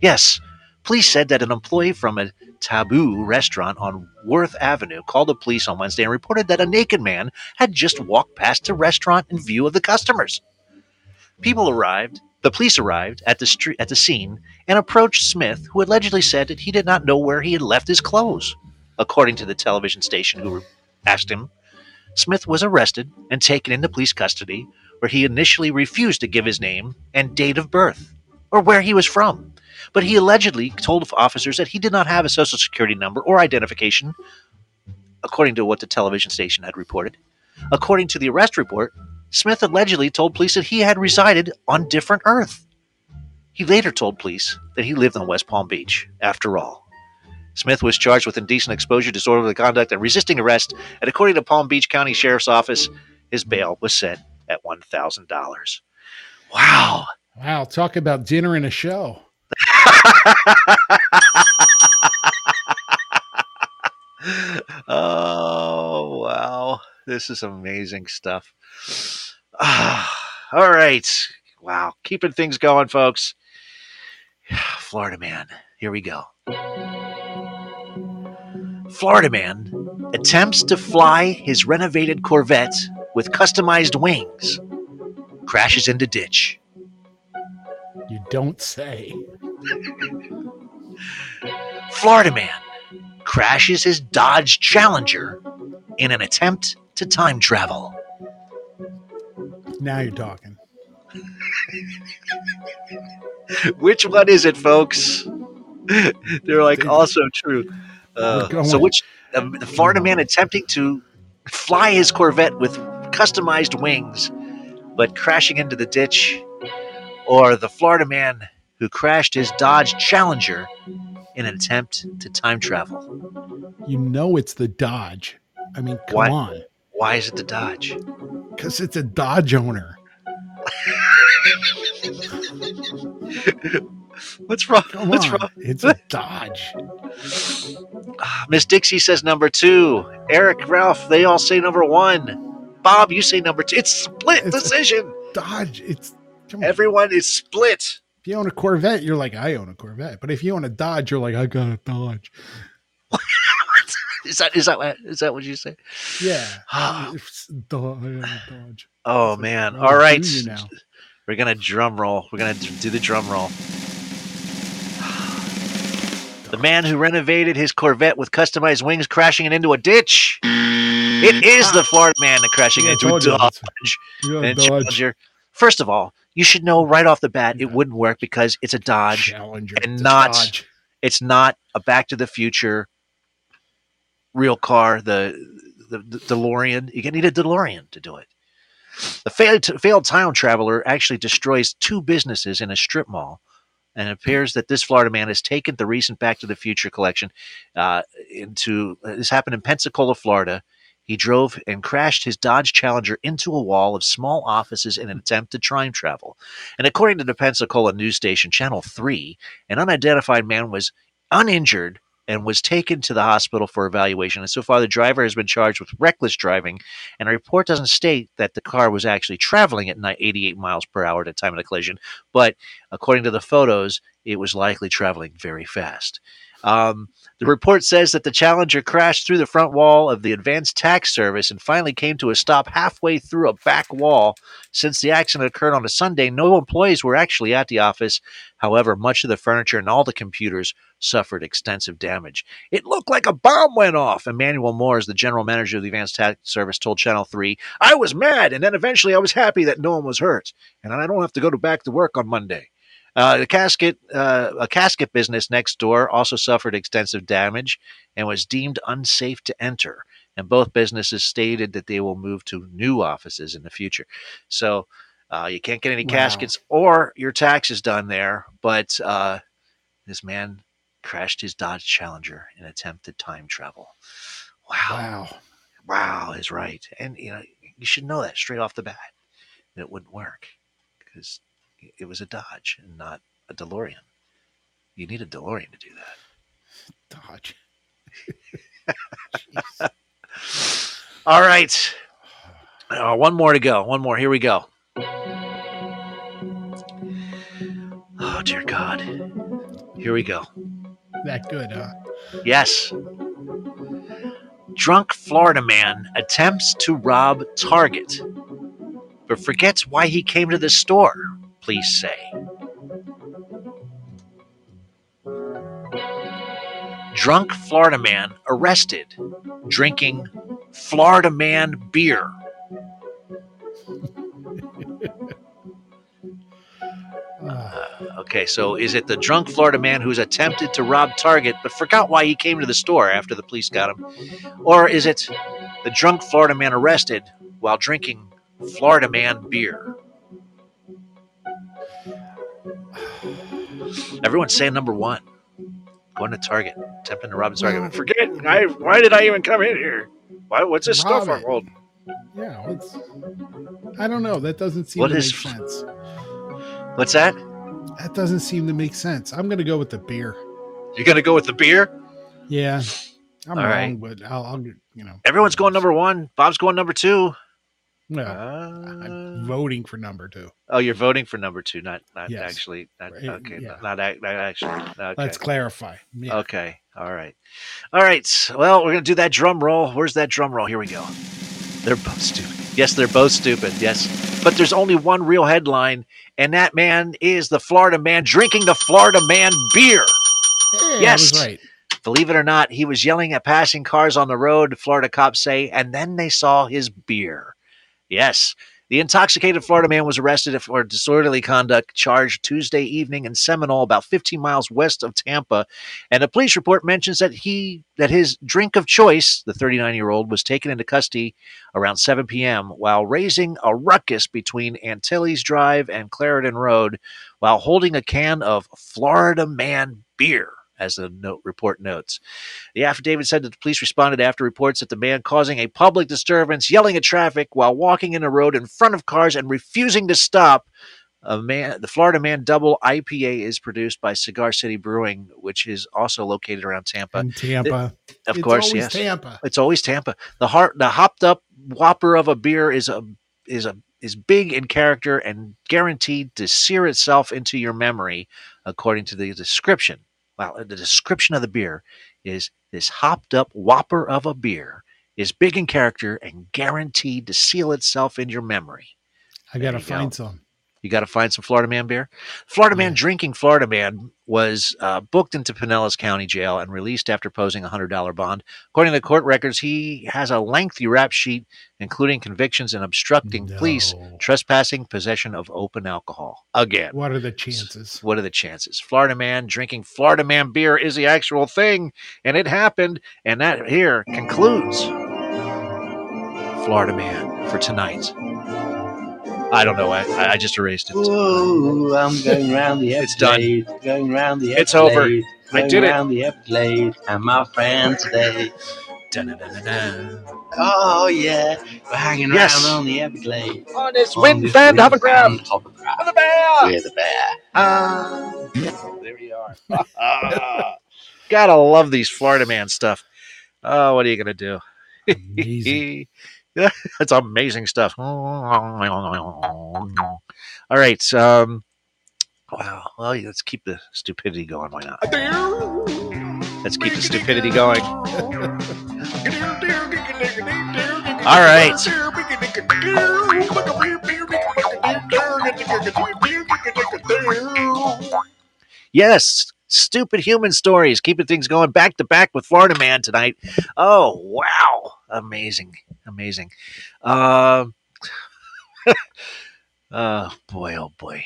Yes, police said that an employee from a Taboo restaurant on Worth Avenue called the police on Wednesday and reported that a naked man had just walked past the restaurant in view of the customers. People arrived, the police arrived at the street at the scene and approached Smith, who allegedly said that he did not know where he had left his clothes. According to the television station who asked him, Smith was arrested and taken into police custody, where he initially refused to give his name and date of birth or where he was from. But he allegedly told officers that he did not have a social security number or identification, according to what the television station had reported. According to the arrest report, Smith allegedly told police that he had resided on different Earth. He later told police that he lived on West Palm Beach, after all. Smith was charged with indecent exposure, disorderly conduct, and resisting arrest, and according to Palm Beach County Sheriff's Office, his bail was set at $1,000. Wow. Wow. Talk about dinner and a show. oh, wow. This is amazing stuff. all right. Wow. Keeping things going, folks. Florida man. Here we go. Florida man attempts to fly his renovated Corvette with customized wings, crashes into ditch. You don't say. Florida man crashes his Dodge Challenger in an attempt to time travel. Now you're talking. which one is it, folks? They're like also true. Uh, so, which uh, the Florida man attempting to fly his Corvette with customized wings, but crashing into the ditch, or the Florida man who crashed his Dodge Challenger in an attempt to time travel? You know it's the Dodge. I mean, come Why- on. Why is it the Dodge? Because it's a Dodge owner. What's wrong? Come What's on. wrong? It's a Dodge. Ah, Miss Dixie says number two. Eric, Ralph, they all say number one. Bob, you say number two. It's split It's decision. Dodge. It's. Everyone is split. If you own a Corvette, you're like, I own a Corvette. But if you own a Dodge, you're like, I got a Dodge. Is that is that what is that what you say? Yeah. Oh, I own a Dodge. Oh man! I'm All right, we're gonna drum roll. We're gonna do the drum roll. The man who renovated his Corvette with customized wings crashing it into a ditch. It is the Florida man crashing Yeah, into a Dodge. it's- You got a and Dodge. Challenger. First of all, you should know right off the bat it wouldn't work because it's a Dodge Challenger. and not Dodge. it's not a Back to the Future real car. The the, the DeLorean. You need a DeLorean to do it. The failed, failed time traveler actually destroys two businesses in a strip mall. And it appears that this Florida man has taken the recent Back to the Future collection uh, into. This happened in Pensacola, Florida. He drove and crashed his Dodge Challenger into a wall of small offices in an attempt to time travel. And according to the Pensacola news station Channel 3, an unidentified man was uninjured and was taken to the hospital for evaluation. And so far, the driver has been charged with reckless driving. And a report doesn't state that the car was actually traveling at ni- 88 miles per hour at the time of the collision, but according to the photos, it was likely traveling very fast. Um, the report says that the Challenger crashed through the front wall of the Advanced Tax Service and finally came to a stop halfway through a back wall. Since the accident occurred on a Sunday, no employees were actually at the office. However, much of the furniture and all the computers suffered extensive damage. It looked like a bomb went off. Emmanuel Moores, the general manager of the Advanced Tax Service, told Channel 3, I was mad, and then eventually I was happy that no one was hurt, and I don't have to go to back to work on Monday. Uh, the casket, uh, a casket business next door, also suffered extensive damage and was deemed unsafe to enter. And both businesses stated that they will move to new offices in the future. So uh, you can't get any Wow. caskets or your taxes done there. But uh, this man crashed his Dodge Challenger in attempted time travel. Wow. Wow. Wow is right. And you know, you should know that straight off the bat. That it wouldn't work because it was a Dodge and not a DeLorean. You need a DeLorean to do that. Dodge. All right. Uh, one more to go. One more. Here we go. Oh, dear God. Here we go. That good, huh? Yes. Drunk Florida man attempts to rob Target, but forgets why he came to the store, please say. Drunk Florida man arrested drinking Florida man beer. Uh, okay, so is it the drunk Florida man who's attempted to rob Target but forgot why he came to the store after the police got him? Or is it the drunk Florida man arrested while drinking Florida man beer? Everyone's saying number one. Going to Target, attempting to Robin's the Target. Hmm, forget, I, why did I even come in here? Why, what's this Rob stuff I'm holding? Yeah, it's, I don't know. That doesn't seem What to is- make sense. What's that? That doesn't seem to make sense. I'm going to go with the beer. You're going to go with the beer? Yeah, I'm All wrong, right. but I'll, I'll, you know, Everyone's going number one. Bob's going number two. Well, Uh, I'm voting for number two. Oh, you're voting for number two, not not Yes. actually. Not, Right, okay, yeah. not, not actually. Okay. Let's clarify. Yeah. Okay. All right. All right. Well, we're gonna do that drum roll. Where's that drum roll? Here we go. They're both stupid. Yes, they're both stupid. Yes, but there's only one real headline, and that man is the Florida man drinking the Florida man beer. Hey, yes. Right. Believe it or not, he was yelling at passing cars on the road, Florida cops say, and then they saw his beer. Yes. The intoxicated Florida man was arrested for disorderly conduct charged Tuesday evening in Seminole, about 15 miles west of Tampa. And a police report mentions that he that his drink of choice, the 39-year-old, was taken into custody around 7 p.m. while raising a ruckus between Antilles Drive and Clarendon Road while holding a can of Florida Man beer, as the note report notes. The affidavit said that the police responded after reports that the man causing a public disturbance, yelling at traffic while walking in a road in front of cars and refusing to stop. A man, the Florida Man Double IPA is produced by Cigar City Brewing, which is also located around Tampa. In Tampa. Of It's course, yes. Tampa. It's always Tampa. The heart, the hopped up whopper of a beer is a is a is big in character and guaranteed to sear itself into your memory, according to the description. Well, the description of the beer is this hopped up whopper of a beer is big in character and guaranteed to seal itself in your memory. I got to you go. find some. You got to find some Florida Man beer. Florida Man drinking Florida Man was uh, booked into Pinellas County Jail and released after posing a hundred dollar bond. According to court records, he has a lengthy rap sheet, including convictions in obstructing police, trespassing, possession of open alcohol. Again, What are the chances? what are the chances? Florida Man drinking Florida Man beer is the actual thing, and it happened. And that here concludes Florida Man for tonight. I don't know. I, I just erased it. Ooh, I'm going round the It's done. Everglades, Going round the It's over. Everglades, I going did it. round the Everglades, and my friends today. Dun-dun-dun-dun-dun. Oh yeah, we're hanging Yes. around on the Everglades. On this On wind this fan wind hovercraft. fan hovercraft. With a bear. With a bear. Ah. there we are. Gotta love these Florida man stuff. Oh, what are you gonna do? Amazing. That's amazing stuff. All right. Um, wow. Well, let's keep the stupidity going. Why not? Let's keep the stupidity going. All right. Yes, stupid human stories, keeping things going back to back with Florida Man tonight. Oh wow, amazing, amazing. Um, oh boy, oh boy.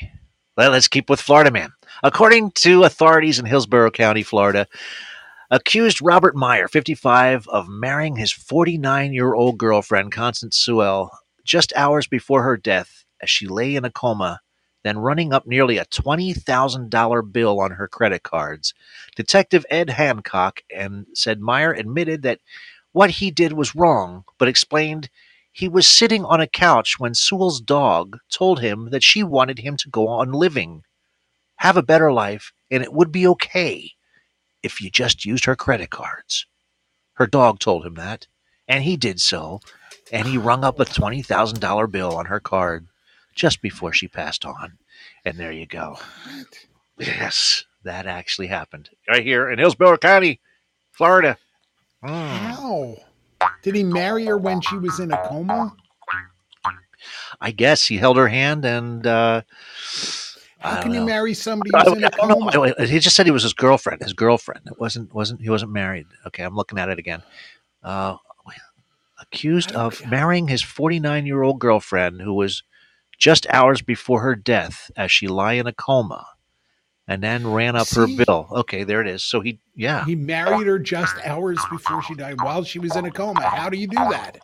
Well, let's keep with Florida Man. According to authorities in Hillsborough County, Florida, accused Robert Meyer, 55, of marrying his 49 year old girlfriend, Constance Sewell, just hours before her death as she lay in a coma then running up nearly a $20,000 bill on her credit cards. Detective Ed Hancock and said Meyer admitted that what he did was wrong, but explained he was sitting on a couch when Sewell's dog told him that she wanted him to go on living, have a better life, and it would be okay if you just used her credit cards. Her dog told him that, and he did so, and he rung up a $20,000 bill on her card just before she passed on. And there you go. Yes, that actually happened right here in Hillsborough County, Florida. Mm. How? Did he marry her when she was in a coma? I guess he held her hand and. Uh, How can you know. marry somebody I who's don't- in a I don't know. He just said he was his girlfriend. His girlfriend. It wasn't. Wasn't he? Wasn't married. Okay, I'm looking at it again. Uh, accused of marrying his 49 year old girlfriend, who was just hours before her death, as she lay in a coma, and then ran up her bill. Okay, there it is. So he, yeah, He married her just hours before she died while she was in a coma. How do you do that?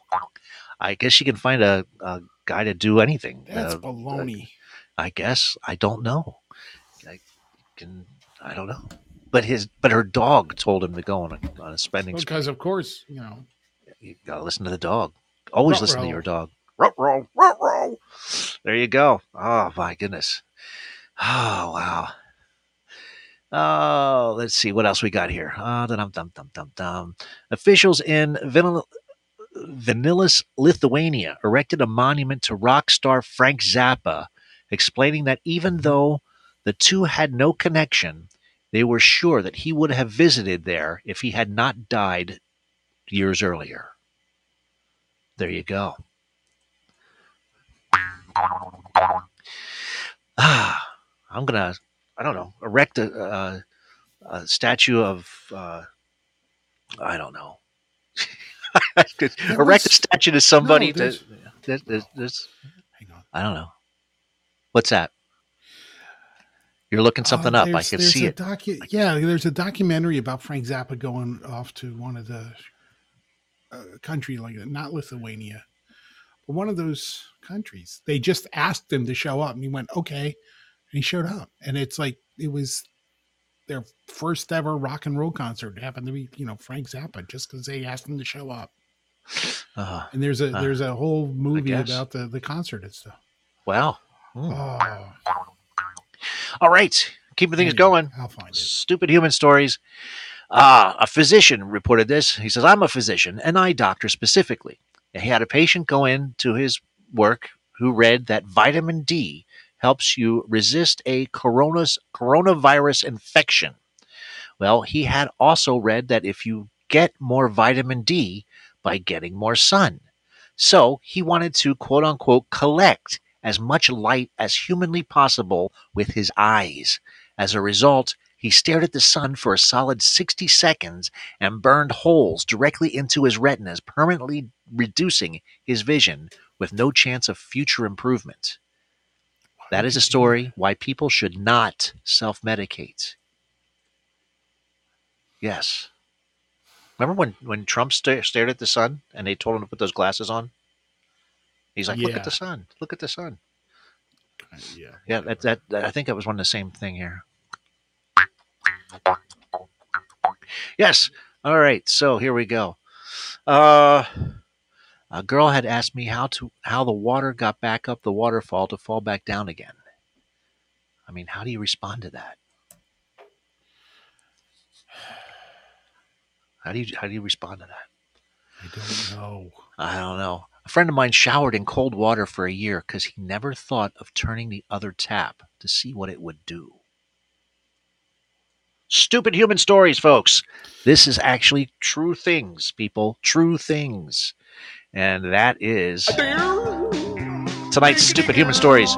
I guess you can find a, a guy to do anything. That's Uh, baloney. I guess I don't know. I can. I don't know. But his, but her dog told him to go on a, on a spending spree. Because of course, you know. You gotta listen to the dog. Always listen to your dog. Ruh-roh, ruh-roh. There you go. Oh my goodness. Oh wow. Oh, let's see what else we got here. Ah, dum dum dum dum dum. Officials in Vanil- Vanilis, Lithuania, erected a monument to rock star Frank Zappa, explaining that even though the two had no connection, they were sure that he would have visited there if he had not died years earlier. There you go. Ah, I'm gonna, I don't know, erect a, a, a statue of, uh, I don't know, I could There erect a statue to somebody No, to. there's- There's, there's, there's, I don't know. What's that? You're looking something Uh, up. I can see a it. Docu- yeah, there's a documentary about Frank Zappa going off to one of the uh, country like that, not Lithuania, but one of those countries. They just asked him to show up, and he went, "Okay," he showed up, and it's like it was their first ever rock and roll concert. It happened to be, you know, Frank Zappa, just because they asked him to show up. Uh, And there's a uh, there's a whole movie about the the concert and stuff. wow. Hmm. Oh, All right, keeping things going. I'll find it. Stupid human stories. Ah, a physician reported this. He says, "I'm a physician, an eye doctor specifically. And he had a patient go in to his work who read that vitamin D helps you resist a coronavirus infection. Well, he had also read that if you get more vitamin D by getting more sun. So he wanted to quote unquote collect as much light as humanly possible with his eyes. As a result, he stared at the sun for a solid 60 seconds and burned holes directly into his retinas, permanently reducing his vision with no chance of future improvement. That is a story why people should not self medicate. Yes. Remember when, when Trump sta- stared at the sun and they told him to put those glasses on? He's like, look at the sun. Look at the sun. yeah. Yeah, that, that, that I think that was one of the same thing here. Yes. All right. So here we go. Uh, a girl had asked me how to how the water got back up the waterfall to fall back down again. I mean, how do you respond to that? How do you how do you respond to that? I don't know. I don't know. A friend of mine showered in cold water for a year because he never thought of turning the other tap to see what it would do. Stupid human stories, folks. This is actually true things, people. True things. And that is tonight's Stupid Human Stories.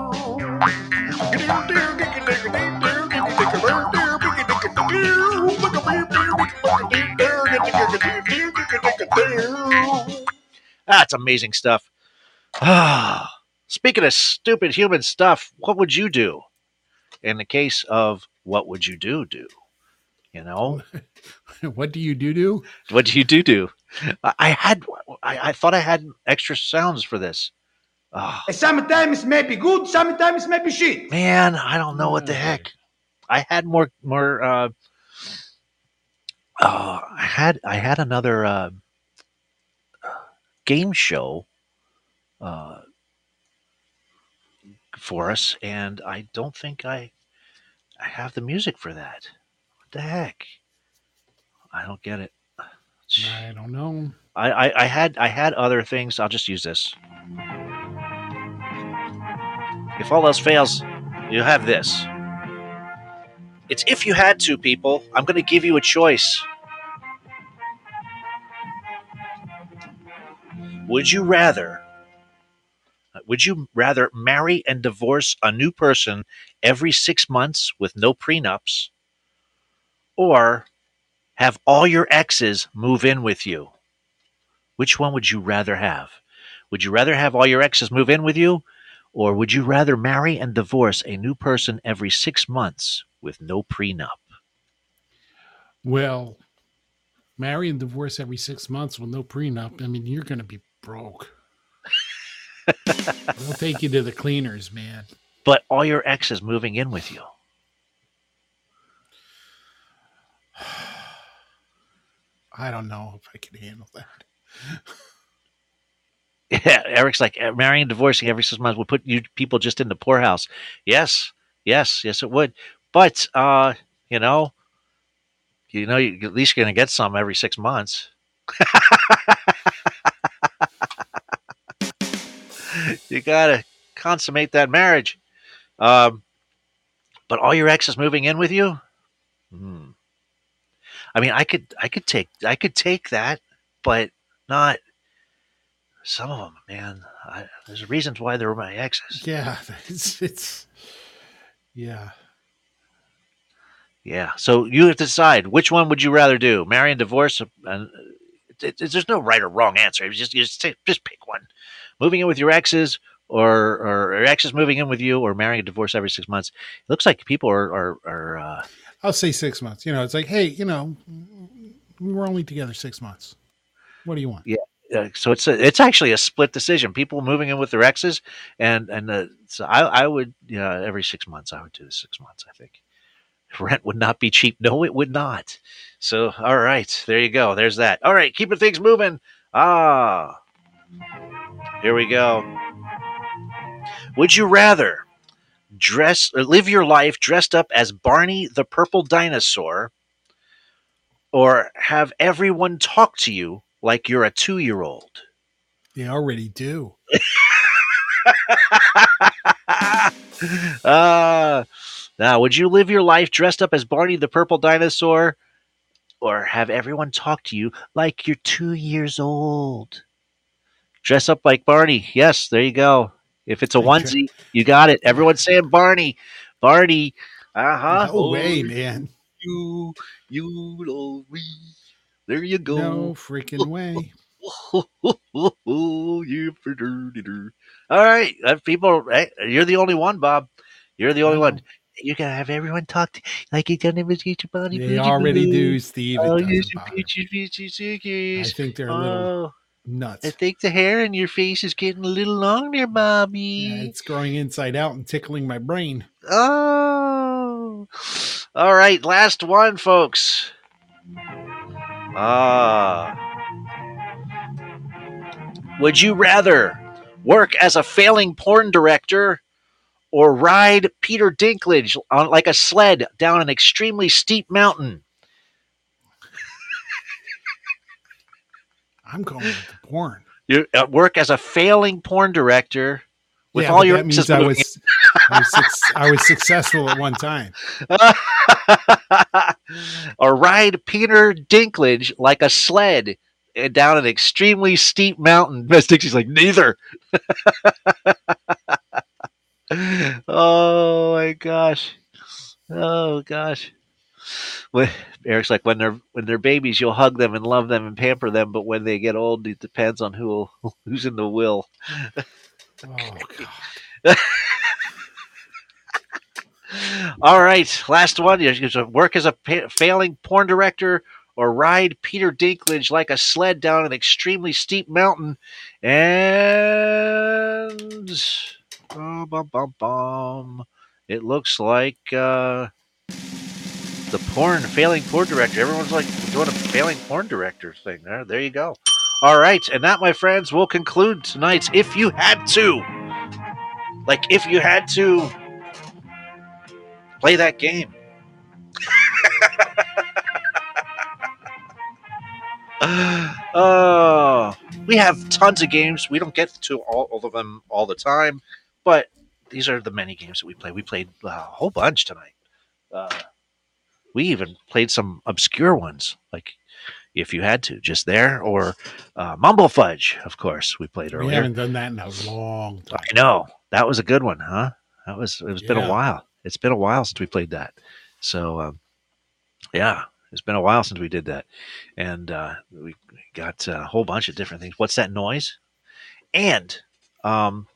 That's amazing stuff. Ah, speaking of stupid human stuff, what would you do in the case of what would you do? Do you know what do you do? Do what do you do? Do I, I had I, I thought I had extra sounds for this. Oh, Sometimes may be good, sometimes may be shit. man, I don't know what the heck. I had more more. Uh, uh, I had I had another uh, game show uh, for us, and I don't think I I have the music for that. What the heck? I don't get it. I don't know. I, I, I had I had other things. I'll just use this. If all else fails, you have this. It's if you had to, people. I'm going to give you a choice. Would you rather? Uh, would you rather marry and divorce a new person every six months with no prenups, or have all your exes move in with you? Which one would you rather have? Would you rather have all your exes move in with you, or would you rather marry and divorce a new person every six months with no prenup? Well, marry and divorce every six months with no prenup. I mean, you're going to be broke. They'll take you to the cleaners, man. But all your exes moving in with you. I don't know if I can handle that. Yeah, Eric's like "Uh, marrying and divorcing every six months would put you people just in the poorhouse. Yes, yes, yes, it would. But uh, you know, you know, you, at least you're gonna get some every six months. you gotta consummate that marriage. Um, but all your exes moving in with you. Hmm. I mean, I could, I could take, I could take that, but not some of them, man. I, there's reasons why they're my exes. Yeah, it's, it's yeah. Yeah. So you have to decide which one would you rather do: marry and divorce. And it, it, there's no right or wrong answer. It's just you just just pick one. Moving in with your exes, or or your exes moving in with you, or marrying and divorce every six months. It looks like people are are, are uh, I'll say six months. You know, it's like, hey, you know, we were only together six months. What do you want? yeah. Uh, so it's a, it's actually a split decision. People moving in with their exes, and and uh, so I I would yeah every six months I would do the six months. I think rent would not be cheap. No, it would not. So all right, there you go. There's that. All right, keeping things moving. Ah, here we go. Would you rather dress live your life dressed up as Barney the Purple Dinosaur, or have everyone talk to you like you're a two year old? They already do. uh, now, would you live your life dressed up as Barney the Purple Dinosaur, or have everyone talk to you like you're two years old? Dress up like Barney. Yes, there you go. If it's a onesie, you got it. Everyone's saying Barney. Barney. Uh huh. No way, man. You, you love. There you go. No freaking way. you dirty All right, uh, people, hey, you're the only one, Bob. You're the only one. You're gonna have everyone talk to, like you're gonna imitate your body. They already do, Steve. It Oh, doesn't you bother peachy, peachy, I think they're a little Oh, nuts. I think the hair in your face is getting a little long there, Bobby. Yeah, it's growing inside out and tickling my brain. Oh. All right, last one, folks. Ah. Would you rather work as a failing porn director or ride Peter Dinklage on like a sled down an extremely steep mountain? I'm going with the porn. You work as a failing porn director with Yeah, all your that means I was, I was, suc- I was successful at one time. or ride Peter Dinklage like a sled uh, down an extremely steep mountain. Miss Dixie's like, neither. oh my gosh. Oh gosh. When, Eric's like, when they're when they're babies, you'll hug them and love them and pamper them, but when they get old, it depends on who who's in the will. Oh god. All right, last one. You you should work as a pa- failing porn director or ride Peter Dinklage like a sled down an extremely steep mountain. And bum, bum, bum, bum. it looks like uh, the porn failing porn director. Everyone's like doing a failing porn director thing. There, there you go. All right, and that, my friends, will conclude tonight's. If you had to, like, if you had to play that game. Oh, we have tons of games. We don't get to all, all of them all the time, but these are the many games that we play. We played a whole bunch tonight. Uh, we even played some obscure ones, like if you had to, just there, or uh, Mumble Fudge, of course. We played earlier. We haven't done that in a long time. I know that was a good one, huh? That was. It's been a while. It's been a while since we played that. So, um, yeah, it's been a while since we did that, and uh, we got a whole bunch of different things. What's that noise? And um,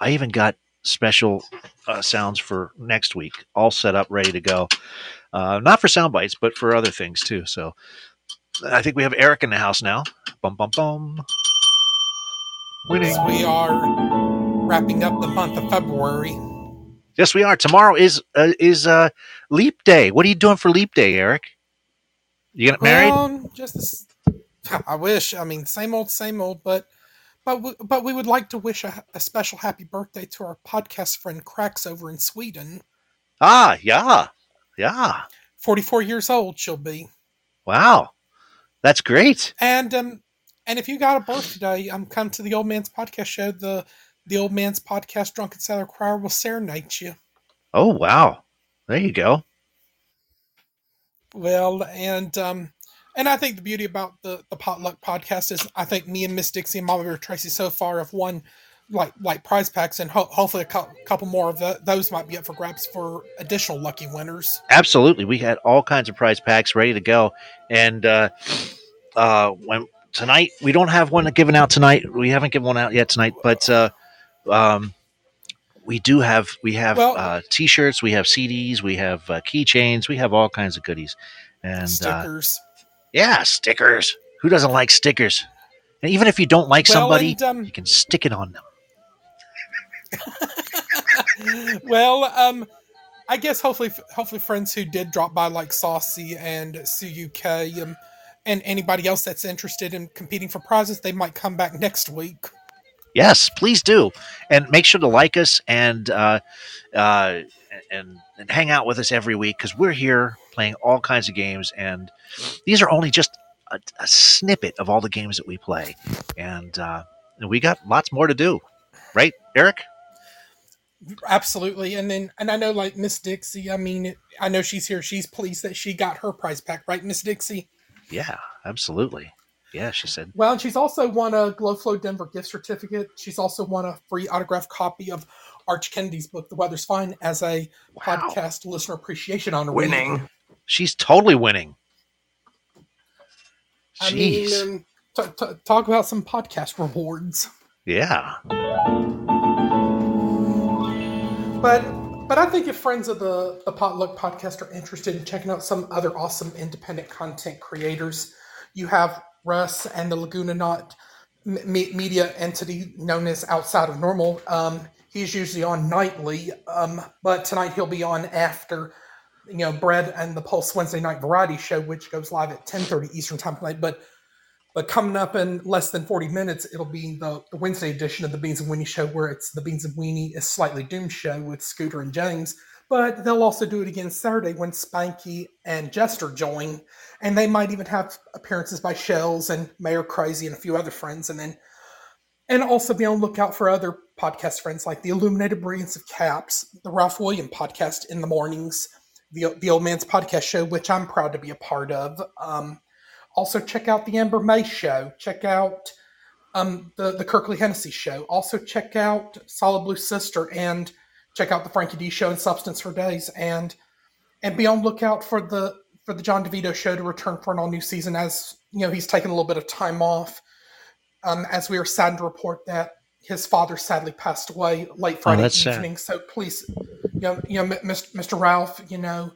I even got special uh, sounds for next week, all set up, ready to go. Uh, not for sound bites, but for other things too. So, I think we have Eric in the house now. Bum bum bum. Winning. Yes, we are wrapping up the month of February. Yes, we are. Tomorrow is uh, is uh, Leap Day. What are you doing for Leap Day, Eric? You get married? Well, just as, I wish. I mean, same old, same old. But but we, but we would like to wish a, a special happy birthday to our podcast friend Cracks over in Sweden. ah, yeah, yeah. Forty-four years old, she'll be. Wow, that's great. And um, and if you got a birthday, um, come to the Old Man's Podcast show. The the Old Man's Podcast Drunken Sailor Choir will serenade you. Oh, wow. There you go. Well, and um, and I think the beauty about the the potluck podcast is I think me and Miss Dixie and Mama Bear Tracy so far have won like like prize packs, and ho- hopefully a cou- couple more of the, those might be up for grabs for additional lucky winners. Absolutely. We had all kinds of prize packs ready to go, and uh, uh, when tonight we don't have one given out tonight. We haven't given one out yet tonight, but uh, um, we do have we have Well- uh, t-shirts, we have CDs, we have uh, keychains, we have all kinds of goodies, and uh, Stickers. yeah, stickers. Who doesn't like stickers? And even if you don't like Well, somebody, and, um, you can stick it on them. well, um, I guess hopefully hopefully friends who did drop by like Saucy and CUK um, and anybody else that's interested in competing for prizes, they might come back next week. Yes, please do, and make sure to like us and uh, uh, and and hang out with us every week because we're here playing all kinds of games, and these are only just a, a snippet of all the games that we play, and uh, and we got lots more to do, right, Eric? Absolutely, and then and I know like Miss Dixie. I mean, I know she's here. She's pleased that she got her prize pack, right, Miss Dixie? Yeah, absolutely. Yeah, she said. Well, and she's also won a Glowflow Denver gift certificate. She's also won a free autographed copy of Arch Kennedy's book, The Weather's Fine, as a podcast listener appreciation honor. Winning. She's totally winning. I Jeez. mean, um, t- t- talk about some podcast rewards. Yeah. But but I think if friends of the, the Potluck podcast are interested in checking out some other awesome independent content creators, you have Russ and the Laguna Knot me- me- media entity known as Outside of Normal. Um, he's usually on nightly, um, but tonight he'll be on after you know Bread and the Pulse Wednesday night variety show, which goes live at ten thirty Eastern time tonight. But but coming up in less than 40 minutes, it'll be the, the Wednesday edition of the Beans and Weenie show, where it's the Beans and Weenie is Slightly Doomed show with Scooter and James. But they'll also do it again Saturday when Spanky and Jester join. And they might even have appearances by Shells and Mayor Crazy and a few other friends. And then, and also be on lookout for other podcast friends like the Illuminated Brilliance of Caps, the Ralph William podcast in the mornings, the, the Old Man's Podcast show, which I'm proud to be a part of. Um, also, check out the Amber May show. Check out um, the the Kirkley Hennessy show. Also, check out Solid Blue Sister and check out the Frankie D show and Substance for Days. And and be on lookout for the for the John DeVito show to return for an all new season. As you know, he's taken a little bit of time off. Um, as we are saddened to report that his father sadly passed away late Friday that's sad. evening. So please, you know, you know, Mr. Ralph, you know,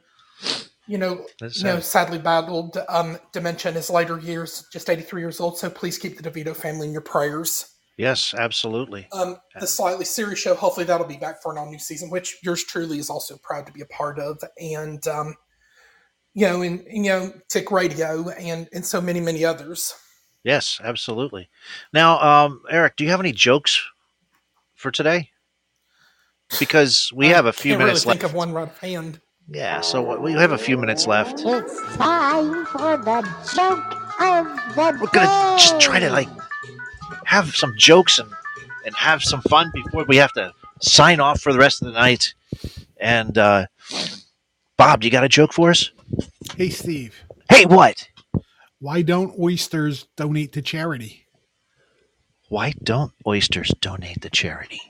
you know, That's you know, sad. sadly battled um, dementia in his later years, just 83 years old. So please keep the DeVito family in your prayers. Yes, absolutely. Um, the slightly serious show, hopefully that'll be back for an all new season, which yours truly is also proud to be a part of. And, um, you know, in, you know, Tick Radio and, and so many, many others. Yes, absolutely. Now, um, Eric, do you have any jokes for today? Because we have a few Can't really minutes think left. of one right hand. Yeah, so we have a few minutes left. It's time for the joke of the We're gonna just try to like have some jokes and and have some fun before we have to sign off for the rest of the night. And uh, Bob, do you got a joke for us? Hey, Steve. Hey, what? Why don't oysters donate to charity? Why don't oysters donate to charity?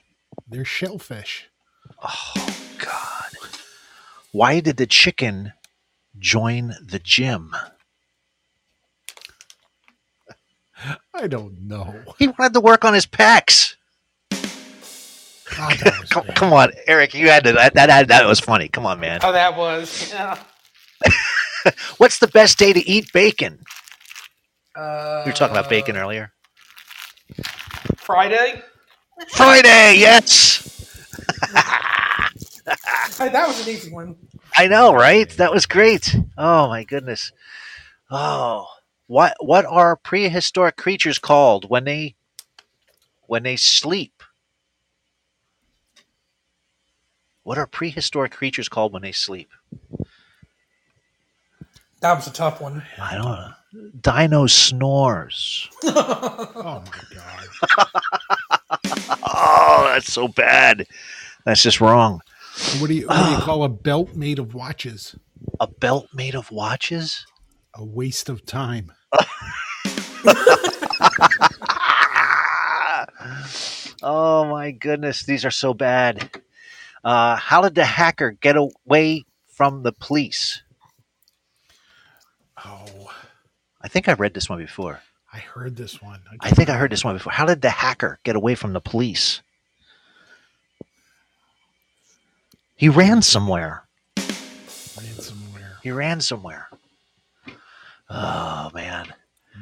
They're shellfish. Oh God! Why did the chicken join the gym? I don't know. He wanted to work on his pecs. come, come on, Eric, you had to that, that that was funny. Come on, man. Oh, that was, yeah. What's the best day to eat bacon? Uh, We were talking about bacon earlier. Friday? Friday, yes. Hey, that was an easy one. I know, right? That was great. Oh my goodness. Oh, what what are prehistoric creatures called when they when they sleep? What are prehistoric creatures called when they sleep? That was a tough one. I don't know. Dino snores. oh my god. Oh, that's so bad. That's just wrong. What do you what do you call a belt made of watches? A belt made of watches? A waste of time. Oh my goodness, these are so bad. Uh, how did the hacker get away from the police? Oh, I think I read this one before. I heard this one. I think I heard this one before. How did the hacker get away from the police? He ran somewhere. Ran somewhere. He ran somewhere. Oh man.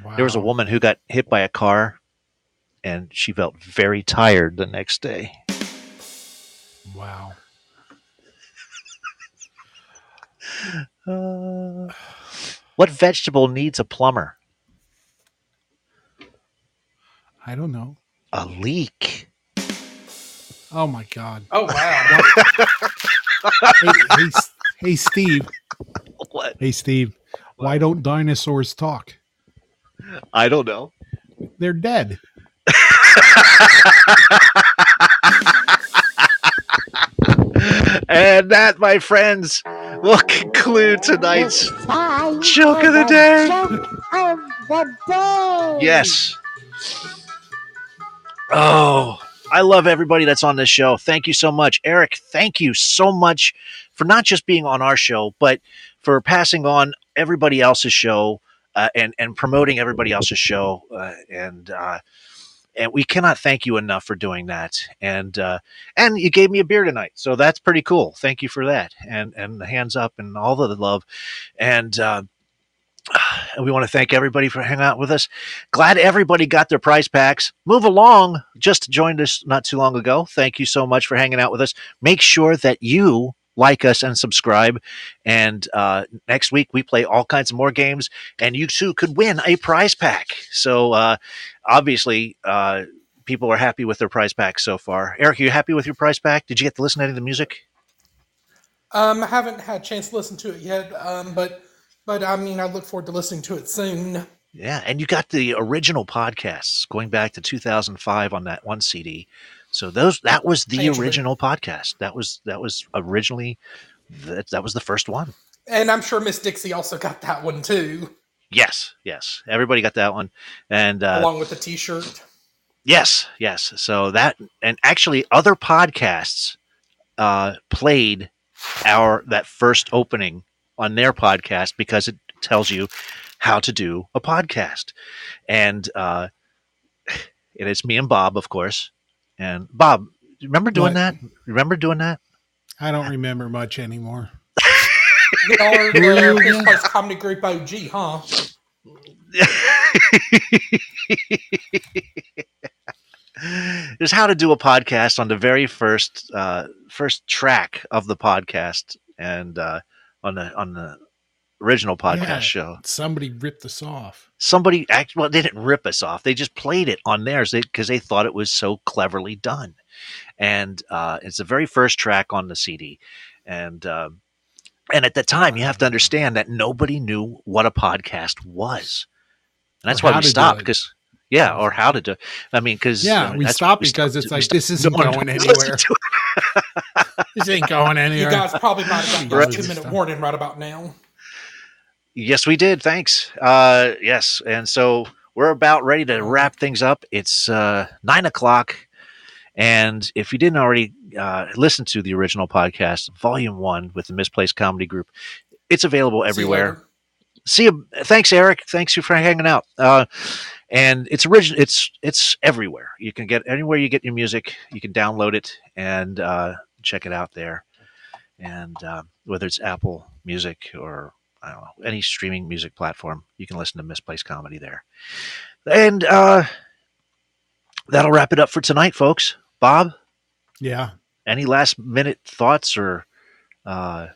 Wow. There was a woman who got hit by a car and she felt very tired the next day. Wow. Uh, what vegetable needs a plumber? I don't know. A leak. Oh my god. Oh wow. hey, hey, hey, Steve. What? Hey, Steve. Why don't dinosaurs talk? I don't know. They're dead. And that, my friends, will conclude tonight's Time Joke of the day. Joke of the day. Yes. Oh, I love everybody that's on this show. Thank you so much. Eric, thank you so much for not just being on our show, but for passing on everybody else's show uh, and, and promoting everybody else's show. Uh, and, uh, and we cannot thank you enough for doing that. And uh, and you gave me a beer tonight, so that's pretty cool. Thank you for that. And and the hands up and all the love. And uh, and we want to thank everybody for hanging out with us. Glad everybody got their prize packs. Move along. Just joined us not too long ago. Thank you so much for hanging out with us. Make sure that you like us and subscribe. And uh, next week we play all kinds of more games, and you too could win a prize pack. So uh, obviously, uh, people are happy with their prize pack so far. Eric, are you happy with your prize pack? Did you get to listen to any of the music? Um, I haven't had a chance to listen to it yet. Um, but but I mean, I look forward to listening to it soon. Yeah, and you got the original podcasts going back to 2005 on that one CD. So those that was the original podcast. That was that was originally that, that was the first one. And I'm sure Miss Dixie also got that one too, Yes, yes. Everybody got that one. And uh, along with the T-shirt. Yes, yes. So that and actually other podcasts uh, played our that first opening on their podcast because it tells you how to do a podcast, and uh, it is me and Bob, of course. And Bob, remember doing What? that? Remember doing that? I don't remember much anymore. They are Who are you the again? Misplaced Comedy Group OG, huh? is how to do a podcast on the very first uh, first track of the podcast and uh, on the on the original podcast Yeah, show. Somebody ripped us off. Somebody act well, they didn't rip us off. They just played it on theirs because they, thought it was so cleverly done. And uh, it's the very first track on the CD. And um, and at the time, you have to understand that nobody knew what a podcast was. And that's Or why we stopped because yeah, or how to do. I mean, because Yeah, we stopped because it's like this isn't going anywhere. this ain't going anywhere. You guys probably might have gotten Right. a two minute warning right about now. Yes, we did. Thanks. Uh, yes, and so we're about ready to wrap things up. It's uh, nine o'clock, and if you didn't already uh, listen to the original podcast, Volume One with the Misplaced Comedy Group, it's available everywhere. See you. Thanks, Eric. Thanks you for hanging out. Uh, and it's original. It's it's everywhere. You can get anywhere you get your music. You can download it and uh, check it out there. And uh, whether it's Apple Music or I don't know any streaming music platform, you can listen to Misplaced Comedy there. And uh, that'll wrap it up for tonight, folks. Bob, Yeah, any last minute thoughts or? Uh,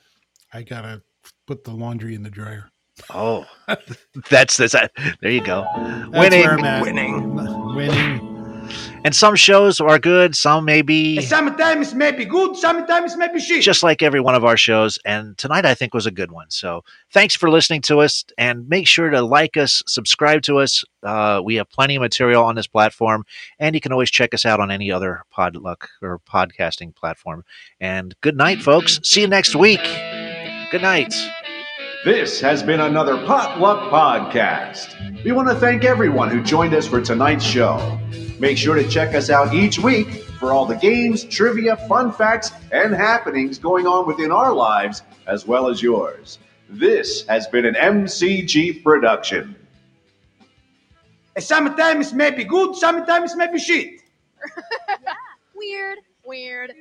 I gotta put the laundry in the dryer. oh, that's that's there. You go. That's Winning. where I'm at. Winning. Winning. And some shows are good, some maybe Sometimes maybe good, sometimes maybe shit. just like every one of our shows. And tonight I think was a good one. So thanks for listening to us and make sure to like us, subscribe to us. Uh, we have plenty of material on this platform, and you can always check us out on any other podluck or podcasting platform. And good night, folks. See you next week. Good night. This has been another Potluck Podcast. We want to thank everyone who joined us for tonight's show. Make sure to check us out each week for all the games, trivia, fun facts, and happenings going on within our lives as well as yours. This has been an MCG production. Sometimes it may be good, sometimes it may be shit. Weird, weird.